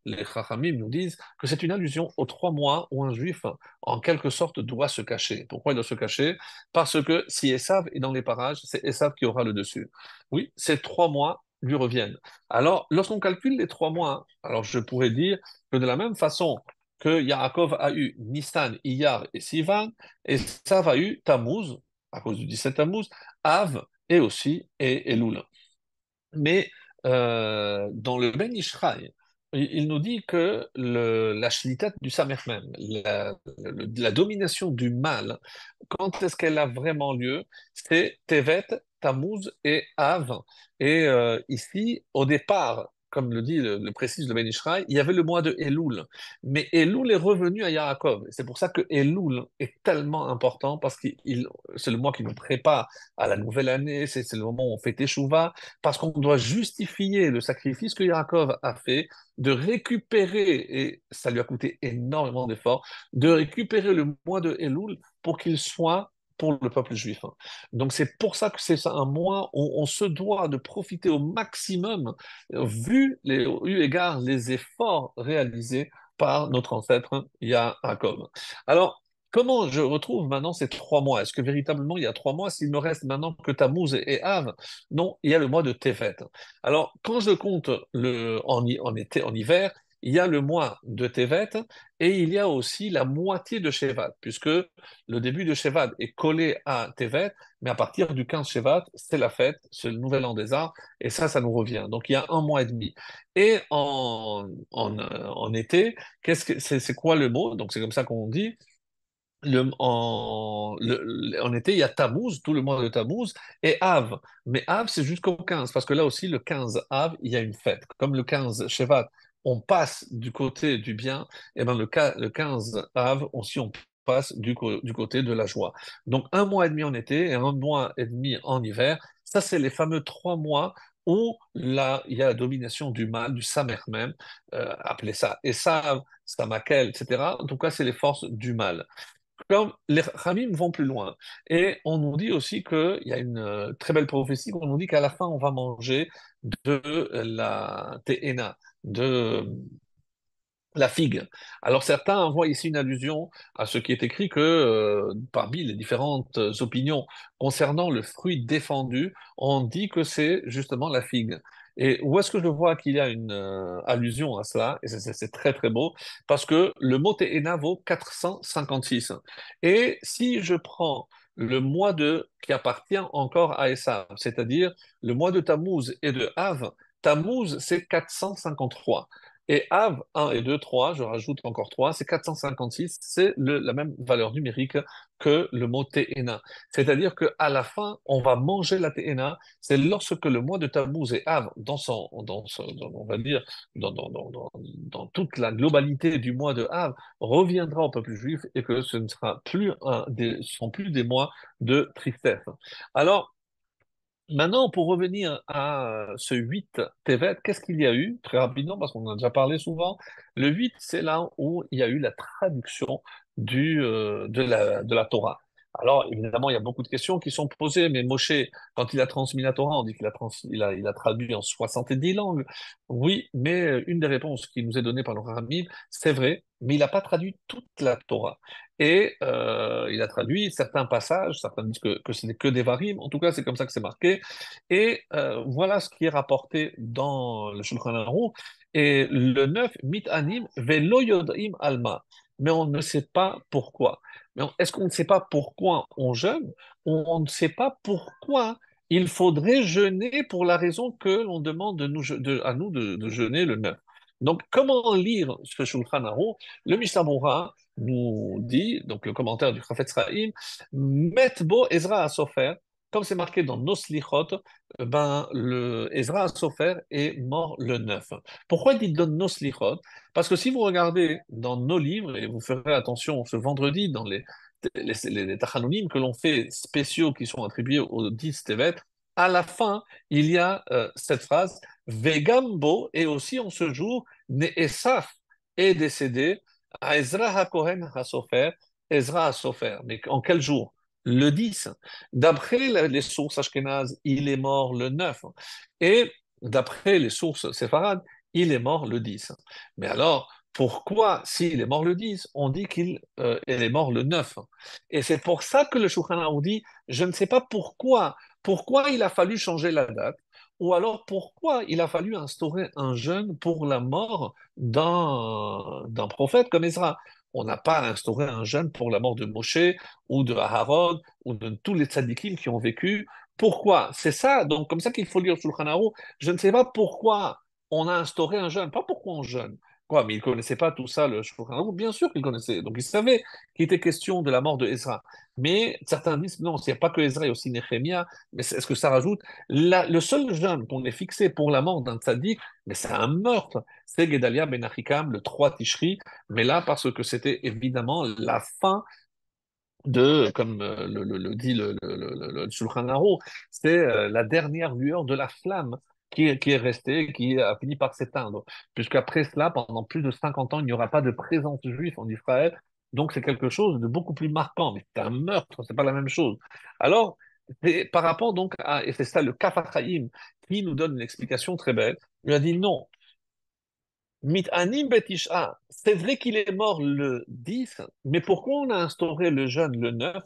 les Chachamim nous disent que c'est une allusion aux trois mois où un juif, en quelque sorte, doit se cacher. Pourquoi il doit se cacher? Parce que si Esav est dans les parages, c'est Esav qui aura le dessus. Oui, ces trois mois lui reviennent. Alors, lorsqu'on calcule les trois mois, alors je pourrais dire que de la même façon que Yaakov a eu Nistan, Iyar et Sivan, Esav a eu Tammuz, à cause du 17 Tammuz, Av et aussi Elul. Mais euh, dans le Ben Ishraï, il nous dit que la shlitat du Samer même, la, la, domination du mal, quand est-ce qu'elle a vraiment lieu? C'est Tevet, Tammuz et Av. Et euh, ici, au départ, comme le dit, le, précise le Ben il y avait le mois de Elul. Mais Elul est revenu à Yaakov. C'est pour ça que Elul est tellement important parce que c'est le mois qui nous prépare à la nouvelle année, c'est le moment où on fait Teshuvah, parce qu'on doit justifier le sacrifice que Yaakov a fait de récupérer, et ça lui a coûté énormément d'efforts, de récupérer le mois de Elul pour qu'il soit pour le peuple juif. Donc c'est pour ça que c'est un mois où on se doit de profiter au maximum, vu les, eu égard les efforts réalisés par notre ancêtre Yaakov. Alors, Comment je retrouve maintenant ces trois mois? Est-ce que véritablement il y a trois mois S'il me reste maintenant que Tammuz et Av Non, il y a le mois de Tevet. Alors, quand je compte le, en, été, en hiver, il y a le mois de Tevet et il y a aussi la moitié de Shevat, puisque le début de Shevat est collé à Tevet, mais à partir du 15 Shevat, c'est la fête, c'est le nouvel an des arts, et ça, ça nous revient. Donc il y a un mois et demi. Et en, en, été, qu'est-ce que c'est, quoi le mot? Donc c'est comme ça qu'on dit. Le, en, en, été, il y a Tammuz, tout le mois de Tammuz, et Av. Mais Av, c'est jusqu'au 15, parce que là aussi, le 15 Av, il y a une fête. Comme le 15 Shevat, on passe du côté du bien, et bien le, le 15 Av, aussi on passe du, côté de la joie. Donc un mois et demi en été et un mois et demi en hiver, ça c'est les fameux trois mois où là, il y a la domination du mal, du samer même, euh, appelez ça Esav, Samakel, etc. En tout cas, c'est les forces du mal. Comme les Ramim vont plus loin. Et on nous dit aussi qu'il y a une euh, très belle prophétie, on nous dit qu'à la fin, on va manger de la Te'ena, de la figue. Alors certains voient ici une allusion à ce qui est écrit que euh, parmi les différentes opinions concernant le fruit défendu, on dit que c'est justement la figue. Et où est-ce que je vois qu'il y a une euh, allusion à cela? Et c'est très très beau, parce que le mot Te'ena vaut 456. Et si je prends le mois de qui appartient encore à Esav, c'est-à-dire le mois de Tammuz et de Av, Tammuz, c'est 453. Et Av 1 et 2, 3, je rajoute encore 3, c'est 456, c'est la même valeur numérique que le mot Te'ena. C'est-à-dire qu'à la fin, on va manger la Te'ena, c'est lorsque le mois de Tammuz et Av, dans son, dans on va dire, dans, dans, dans, toute la globalité du mois de Av, reviendra au peuple juif et que ce ne sera plus un des, sont plus des mois de tristesse. Alors, Maintenant, pour revenir à euh, ce 8 Tevet, qu'est-ce qu'il y a eu? Très rapidement, parce qu'on en a déjà parlé souvent. Le 8, c'est là où il y a eu la traduction du, euh, de, la, de la Torah. Alors, évidemment, il y a beaucoup de questions qui sont posées, mais Moshe, quand il a transmis la Torah, on dit qu'il a, traduit en 70 langues. Oui, mais euh, une des réponses qui nous est donnée par le Ramim, c'est vrai, mais il n'a pas traduit toute la Torah. Et euh, il a traduit certains passages, certains disent que, que ce n'est que des varim, en tout cas c'est comme ça que c'est marqué. Et euh, voilà ce qui est rapporté dans le Shulchan Aruch. Et le 9, mit anim velo alma. Mais on ne sait pas pourquoi. Mais est-ce qu'on ne sait pas pourquoi on jeûne? On ne sait pas pourquoi il faudrait jeûner pour la raison que l'on demande à nous de, jeûner le 9. Donc, comment lire ce Shulchan Le Mishnah nous dit, donc le commentaire du Chafetz Chaim, Metbo Ezra Asofer, comme c'est marqué dans nos slichot, euh, ben, le Ezra Sofer est mort le 9. Pourquoi dit dans nos slichot? Parce que si vous regardez dans nos livres, et vous ferez attention ce vendredi dans les, les, les, que l'on fait spéciaux qui sont attribués aux 10 Tevet, à la fin, il y a euh, cette phrase Vegambo, et aussi en ce jour, Ne'esaf est décédé à Ezra HaKohen HaSofer, Ezra HaSofer. Mais en quel jour? Le 10. D'après les sources ashkénazes, il est mort le 9. Et d'après les sources séfarades, il est mort le 10. Mais alors, pourquoi, s'il est mort le 10, on dit qu'il euh, est mort le 9 Et c'est pour ça que le Shulchan dit, je ne sais pas pourquoi, pourquoi il a fallu changer la date, ou alors pourquoi il a fallu instaurer un jeûne pour la mort d'un prophète comme Ezra. On n'a pas instauré un jeûne pour la mort de Moshe ou de Aharon ou de tous les tzadikim qui ont vécu. Pourquoi? C'est ça, donc comme ça qu'il faut lire Shulchan Aruch. Je ne sais pas pourquoi on a instauré un jeûne, pas pourquoi on jeûne. Mais il ne connaissait pas tout ça, le Bien sûr qu'il connaissait. Donc il savait qu'il était question de la mort de Ezra. Mais certains disent non, il n'y a pas que Ezra, il y a aussi Nehemia. Mais est-ce que ça rajoute Le seul jeûne qu'on ait fixé pour la mort d'un tzaddik, mais c'est un meurtre, c'est Gedalia Ben Achikam, le 3 Tishri. Mais là, parce que c'était évidemment la fin de, comme euh, le, dit le, le, le, c'est euh, la dernière lueur de la flamme qui, est resté, qui a fini par s'éteindre. Puisqu'après cela, pendant plus de 50 ans, il n'y aura pas de présence juive en Israël. Donc c'est quelque chose de beaucoup plus marquant. Mais c'est un meurtre, c'est pas la même chose. Alors, par rapport donc à, et c'est ça le Kafachaim qui nous donne une explication très belle, il a dit non, c'est vrai qu'il est mort le 10, mais pourquoi on a instauré le jeûne le 9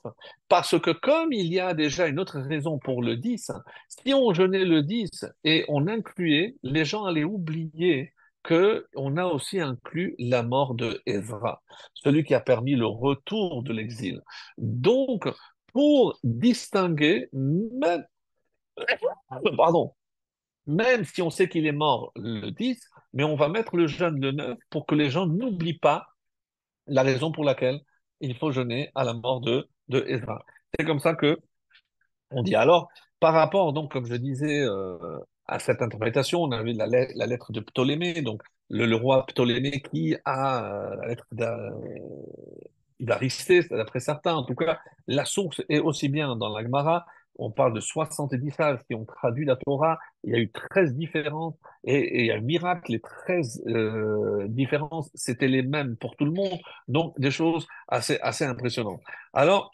Parce que comme il y a déjà une autre raison pour le 10, si on jeûnait le 10 et on incluait, les gens allaient oublier qu'on a aussi inclus la mort de Ezra, celui qui a permis le retour de l'exil. Donc, pour distinguer, même, pardon, même si on sait qu'il est mort le 10, mais on va mettre le jeûne de 9 pour que les gens n'oublient pas la raison pour laquelle il faut jeûner à la mort de, de Ezra. C'est comme ça que on dit. Alors, par rapport, donc, comme je disais, euh, à cette interprétation, on avait la, la lettre de Ptolémée, donc le, roi Ptolémée qui a euh, la lettre d'Aristée, d'après certains. En tout cas, la source est aussi bien dans la Gemara on parle de 70 sages qui ont traduit la Torah, il y a eu 13 différences, et, il y a un miracle, les 13 euh, différences, c'était les mêmes pour tout le monde, donc des choses assez, assez impressionnantes. Alors,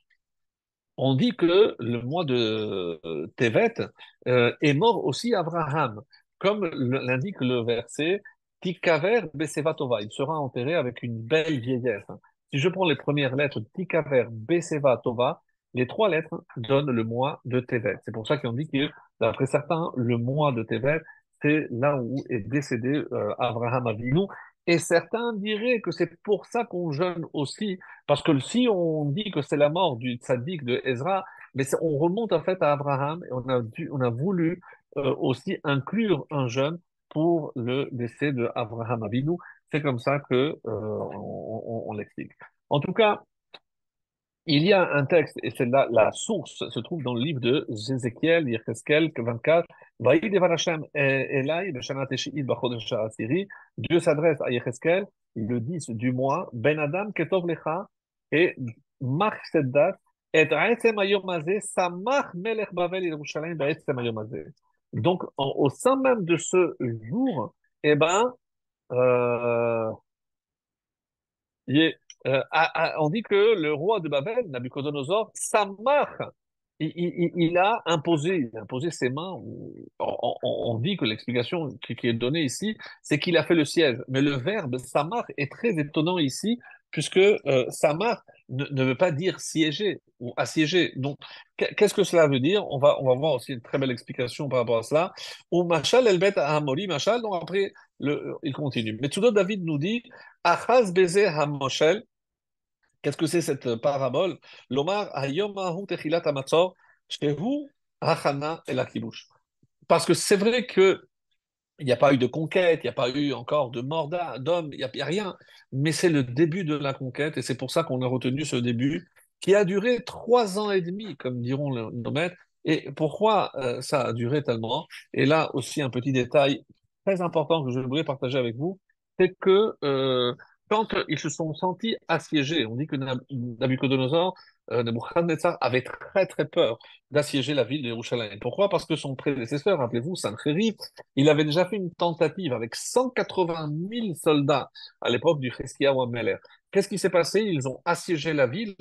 on dit que le mois de euh, Tevet euh, est mort aussi Abraham, comme l'indique le verset, Tikaver Besevatova, il sera enterré avec une belle vieillesse. Si je prends les premières lettres, Tikaver Besevatova, les trois lettres donnent le mois de Tevet. C'est pour ça qu'on dit que, d'après certains, le mois de Tevet, c'est là où est décédé euh, Abraham Avinu. Et certains diraient que c'est pour ça qu'on jeûne aussi, parce que si on dit que c'est la mort du tzaddik de Ezra, mais on remonte en fait à Abraham et on a, voulu euh, aussi inclure un jeûne pour le décès de Abraham Avinu. C'est comme ça que euh, on l'explique. En tout cas, il y a un texte, et c'est là la source, se trouve dans le livre de Jézéchiel, Yecheskel 24. Dieu s'adresse à Yecheskel le 10 du mois, Ben Adam Ketov Lecha, et marque cette date, et Samach Melech Bavel Yerushalayim Donc, au sein même de ce jour, eh ben, euh, euh, on dit que le roi de Babel, Nabucodonosor, Samach, il, a imposé, imposé ses mains. On, dit que l'explication qui, est donnée ici, c'est qu'il a fait le siège. Mais le verbe Samach est très étonnant ici, puisque euh, Samach ne, veut pas dire siéger ou assiéger. Donc, qu'est-ce que cela veut dire? On va, on va voir aussi une très belle explication par rapport à cela. Ou Machal Elbet Machal, donc après, il continue. Mais tout David nous dit Achaz Beze Hamoshel, Qu'est-ce que c'est cette parabole? L'Omar Parce que c'est vrai que il n'y a pas eu de conquête, il n'y a pas eu encore de mort d'hommes, il n'y a, rien. Mais c'est le début de la conquête et c'est pour ça qu'on a retenu ce début qui a duré trois ans et demi, comme diront nos maîtres. Et pourquoi euh, ça a duré tellement? Et là aussi, un petit détail très important que je voudrais partager avec vous, c'est que euh, quand ils se sont sentis assiégés, on dit que Nab- Nabucodonosor, euh, Nebuchadnezzar avait très très peur d'assiéger la ville de Jérusalem. Pourquoi? Parce que son prédécesseur, rappelez-vous, Sancheriv, il avait déjà fait une tentative avec 180 000 soldats à l'époque du Cheskia. Qu'est-ce qui s'est passé? Ils ont assiégé la ville.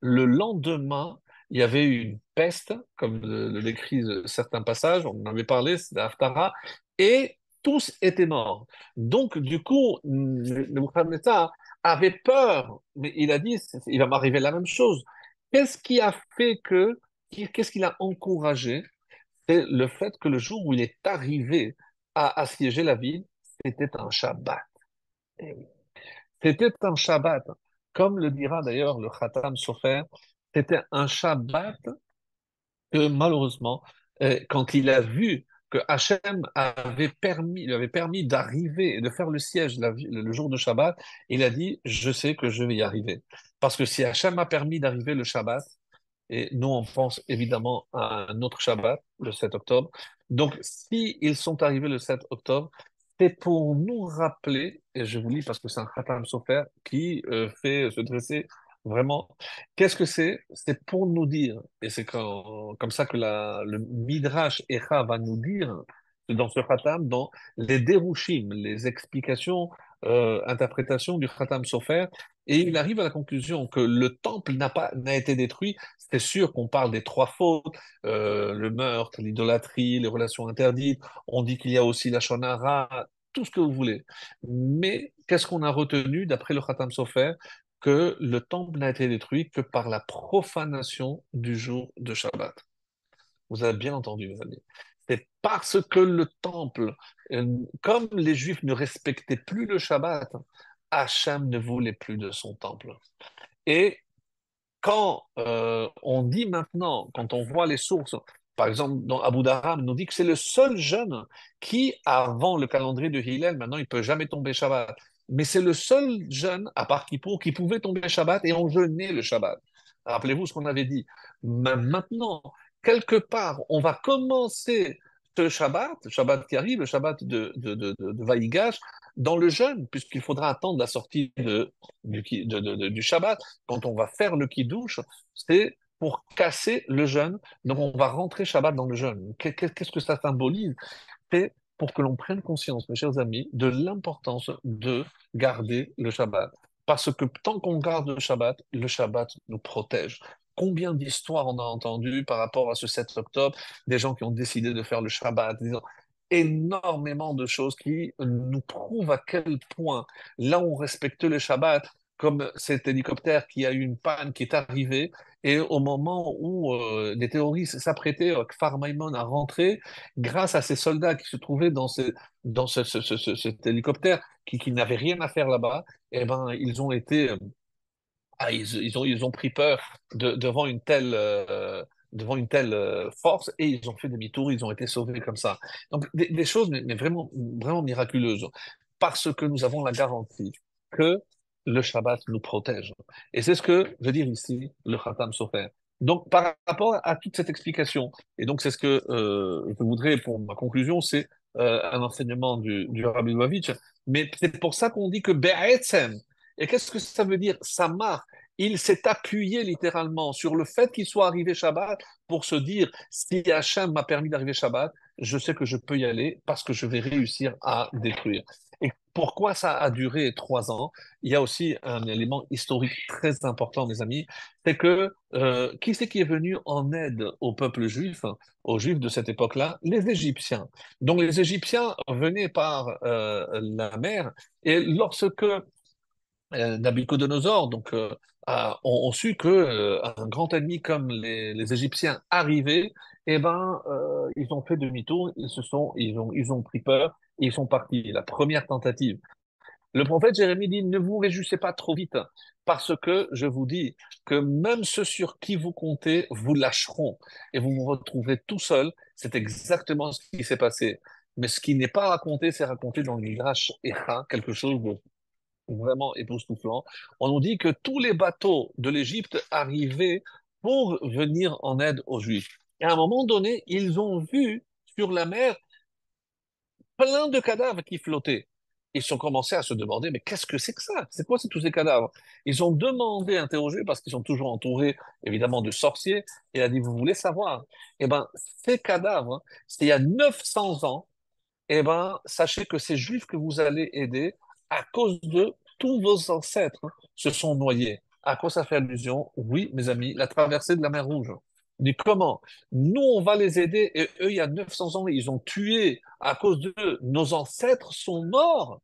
Le lendemain, il y avait une peste, comme le, décrit certains passages, on en avait parlé, c'est Haftara, et tous étaient morts. Donc, du coup, Nebuchadnezzar avait peur, mais il a dit, il va m'arriver la même chose. Qu'est-ce qui a fait que, qu'est-ce qui l'a encouragé? C'est le fait que le jour où il est arrivé à assiéger la ville, c'était un Shabbat. Eh. C'était un Shabbat. Comme le dira d'ailleurs le Khatam Sofer, c'était un Shabbat que malheureusement, euh, quand il a vu que Hachem avait permis, lui avait permis d'arriver et de faire le siège le jour de Shabbat, il a dit, je sais que je vais y arriver. Parce que si Hachem a permis d'arriver le Shabbat, et nous on pense évidemment à un autre Shabbat, le 7 octobre, donc si ils sont arrivés le 7 octobre, c'est pour nous rappeler, et je vous lis parce que c'est un Khatam Sofer qui euh, fait se dresser vraiment Qu'est-ce que c'est? C'est pour nous dire, et c'est comme ça que le Midrash Echa va nous dire, dans ce Khatam, dans les Derushim, les explications, euh, interprétations du Khatam Sofer, et il arrive à la conclusion que le temple n'a pas n'a été détruit. C'est sûr qu'on parle des trois fautes, euh, le meurtre, l'idolâtrie, les relations interdites. On dit qu'il y a aussi la shonara, tout ce que vous voulez. Mais qu'est-ce qu'on a retenu d'après le Khatam Sofer? Que le temple n'a été détruit que par la profanation du jour de Shabbat. Vous avez bien entendu, mes amis. C'est parce que le temple, euh, comme les Juifs ne respectaient plus le Shabbat, Hachem ne voulait plus de son temple. Et quand euh, on dit maintenant, quand on voit les sources, par exemple, dans Abu Dharam, nous dit que c'est le seul jeune qui, avant le calendrier de Hillel, maintenant il peut jamais tomber Shabbat. Mais c'est le seul jeune, à part Kippour, qui pouvait tomber Shabbat et on jeûnait le Shabbat. Rappelez-vous ce qu'on avait dit. Maintenant, quelque part, on va commencer ce Shabbat, le Shabbat qui arrive, le Shabbat de, de, de, Vaïgash, dans le jeûne, puisqu'il faudra attendre la sortie de, du, Shabbat. Quand on va faire le Kiddush, c'est pour casser le jeûne. Donc on va rentrer Shabbat dans le jeûne. Qu'est-ce que ça symbolise? Pour que l'on prenne conscience, mes chers amis, de l'importance de garder le Shabbat. Parce que tant qu'on garde le Shabbat, le Shabbat nous protège. Combien d'histoires on a entendues par rapport à ce 7 octobre, des gens qui ont décidé de faire le Shabbat, disant, énormément de choses qui nous prouvent à quel point, là où on respecte le Shabbat, comme cet hélicoptère qui a eu une panne qui est arrivé, et au moment où euh, les terroristes s'apprêtaient, euh, Kfar Maimon à rentrer, grâce à ces soldats qui se trouvaient dans, ce, dans ce, ce, ce, cet hélicoptère, qui, qui n'avaient rien à faire là-bas, eh ben, ils ont été... Ah, ils, ils, ont, ils ont pris peur de, devant une telle... Euh, devant une telle euh, force et ils ont fait demi-tour, ils ont été sauvés comme ça. Donc des, choses mais, vraiment, vraiment miraculeuses parce que nous avons la garantie que le Shabbat nous protège. Et c'est ce que veut dire ici le Khatam Sofer. Donc par rapport à toute cette explication, et donc c'est ce que euh, je voudrais pour ma conclusion, c'est euh, un enseignement du, Rabbi Lubavitch, mais c'est pour ça qu'on dit que Be'etzem, et qu'est-ce que ça veut dire? Samar il s'est appuyé littéralement sur le fait qu'il soit arrivé Shabbat pour se dire si Hachem m'a permis d'arriver Shabbat, je sais que je peux y aller parce que je vais réussir à détruire. Et pourquoi ça a duré trois ans? Il y a aussi un élément historique très important, mes amis, c'est que euh, qui c'est qui est venu en aide au peuple juif, aux juifs de cette époque-là? Les Égyptiens. Donc les Égyptiens venaient par euh, la mer et lorsque euh, Nabucodonosor donc, euh, a, su que un grand ennemi comme les, Égyptiens arrivait, eh ben, ils ont fait demi-tour, ils se sont, ils ont, ils ont pris peur ils sont partis. La première tentative. Le prophète Jérémie dit ne vous réjouissez pas trop vite, parce que je vous dis que même ceux sur qui vous comptez vous lâcheront et vous vous retrouverez tout seul. C'est exactement ce qui s'est passé. Mais ce qui n'est pas raconté, c'est raconté dans le Midrash Echa, quelque chose de vraiment époustouflant. On nous dit que tous les bateaux de l'Égypte arrivaient pour venir en aide aux Juifs. Et à un moment donné, ils ont vu sur la mer plein de cadavres qui flottaient. Ils ont commencé à se demander, mais qu'est-ce que c'est que ça? C'est quoi c'est tous ces cadavres? Ils ont demandé, interrogé, parce qu'ils sont toujours entourés, évidemment, de sorciers, et a dit, vous voulez savoir? Eh ben, ces cadavres, hein, c'était il y a 900 ans, eh ben, sachez que ces juifs que vous allez aider, à cause de tous vos ancêtres, hein, se sont noyés. À quoi ça fait allusion? Oui, mes amis, la traversée de la mer Rouge. Comment? Nous, on va les aider, et eux, il y a 900 ans, ils ont tué à cause d'eux. Nos ancêtres sont morts.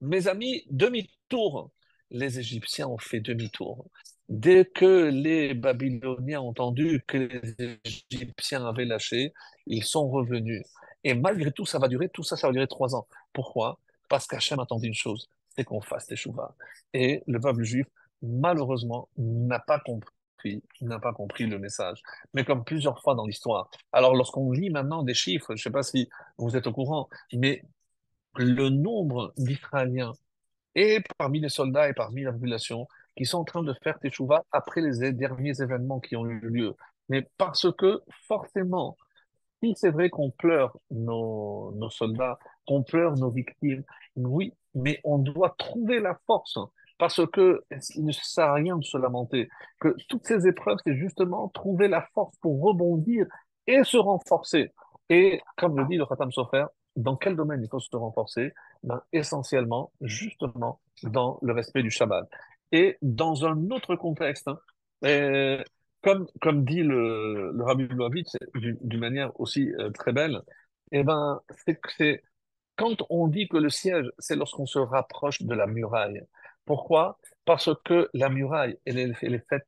Mes amis, demi-tour. Les Égyptiens ont fait demi-tour. Dès que les Babyloniens ont entendu que les Égyptiens avaient lâché, ils sont revenus. Et malgré tout, ça va durer, tout ça, ça va durer trois ans. Pourquoi? Parce qu'Hachem attendait une chose, c'est qu'on fasse des chouvas. Et le peuple juif, malheureusement, n'a pas compris, n'a pas compris le message. Mais comme plusieurs fois dans l'histoire. Alors, lorsqu'on lit maintenant des chiffres, je ne sais pas si vous êtes au courant, mais le nombre d'Israéliens et parmi les soldats et parmi la population qui sont en train de faire teshuva après les derniers événements qui ont eu lieu. Mais parce que forcément, si c'est vrai qu'on pleure nos soldats, qu'on pleure nos victimes, oui, mais on doit trouver la force parce que il ne sert à rien de se lamenter. Que toutes ces épreuves, c'est justement trouver la force pour rebondir et se renforcer. Et comme le dit le Khatam Sofer, dans quel domaine il faut se renforcer? Ben, Essentiellement, justement, dans le respect du Shabbat. Et dans un autre contexte, hein, comme, comme dit le, le Rabbi Lubavitch, d'une manière aussi euh, très belle, eh ben, c'est c'est quand on dit que le siège, c'est lorsqu'on se rapproche de la muraille. Pourquoi? Parce que la muraille, elle est, elle est faite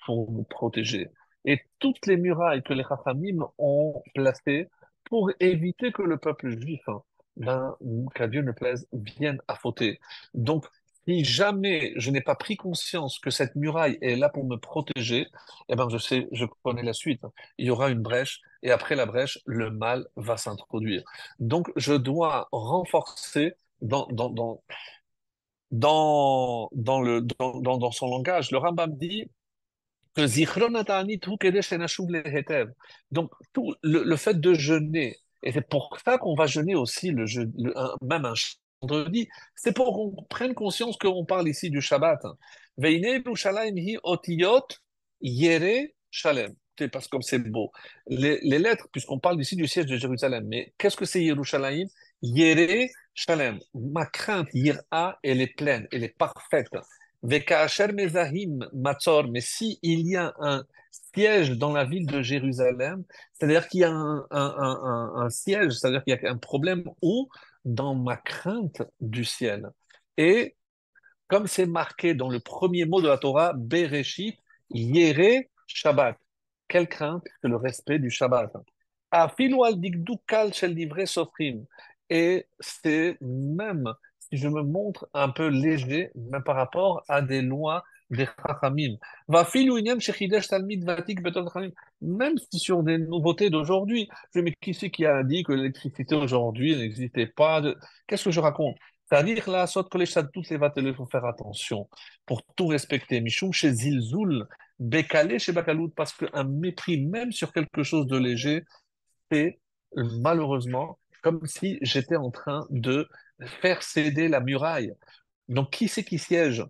protéger. Et toutes les murailles que les Rachamim ont placées pour éviter que le peuple juif hein, ben, qu'à Dieu ne plaise, viennent à fauter. Donc, si jamais je n'ai pas pris conscience que cette muraille est là pour me protéger, eh ben je sais, je connais la suite. Il y aura une brèche et après la brèche, le mal va s'introduire. Donc, je dois renforcer dans, dans, dans, dans, dans le, dans, dans, son langage. Le Rambam dit que donc tout le, le fait de jeûner et c'est pour ça qu'on va jeûner aussi le, le même un vendredi. C'est pour qu'on prenne conscience qu'on parle ici du Shabbat. Parce que c'est beau. Les, les lettres, puisqu'on parle ici du siège de Jérusalem, mais qu'est-ce que c'est Yerushalayim? Yere shalem. Ma crainte, yira, elle est pleine, elle est parfaite. Vekasher mezahim matzor. Mais si il y a un siège dans la ville de Jérusalem, c'est-à-dire qu'il y a un, un, un, siège, c'est-à-dire qu'il y a un problème où? Dans ma crainte du ciel. Et comme c'est marqué dans le premier mot de la Torah, Bereshit, Yere Shabbat. Quelle crainte? Que le respect du Shabbat. Et c'est même si je me montre un peu léger, même par rapport à des lois des Chachamim. Même si sur des nouveautés d'aujourd'hui, je me qui c'est qui a dit que l'électricité aujourd'hui n'existait pas Qu'est-ce que je raconte? C'est-à-dire là, saute que les toutes les il faut faire attention pour tout respecter. Michou chez Zilzoul, Bekale chez Bakaloud, parce qu'un mépris, même sur quelque chose de léger, c'est malheureusement comme si j'étais en train de faire céder la muraille. Donc, qui c'est qui siège?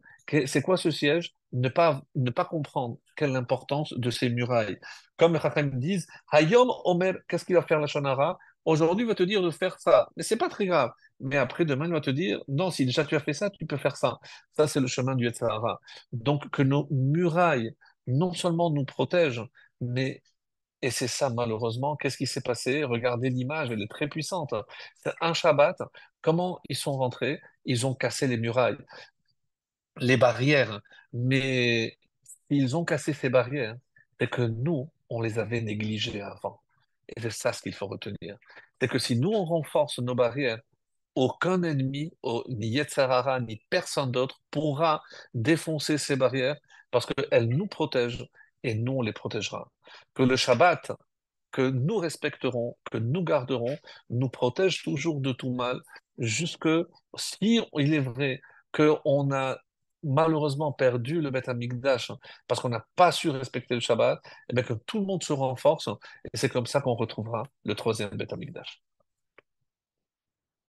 C'est quoi ce siège? Ne pas, ne pas comprendre quelle est l'importance de ces murailles. Comme les Chachamim disent, Hayom Omer, qu'est-ce qu'il va faire la Shonara? Aujourd'hui, il va te dire de faire ça. Mais c'est pas très grave. Mais après, demain, il va te dire, non, si déjà tu as fait ça, tu peux faire ça. Ça, c'est le chemin du Yetzirah. Donc, que nos murailles, non seulement nous protègent, mais et c'est ça, malheureusement. Qu'est-ce qui s'est passé? Regardez l'image, elle est très puissante. C'est un Shabbat. Comment ils sont rentrés? Ils ont cassé les murailles les barrières, mais ils ont cassé ces barrières, c'est que nous, on les avait négligées avant. Et c'est ça ce qu'il faut retenir. C'est que si nous, on renforce nos barrières, aucun ennemi, ni Yetzarara, ni personne d'autre pourra défoncer ces barrières parce qu'elles nous protègent et nous, on les protégera. Que le Shabbat, que nous respecterons, que nous garderons, nous protège toujours de tout mal, jusque si il est vrai qu'on a malheureusement perdu le Beth Amikdash, hein, parce qu'on n'a pas su respecter le Shabbat, et bien que tout le monde se renforce, et c'est comme ça qu'on retrouvera le troisième Beth Amikdash.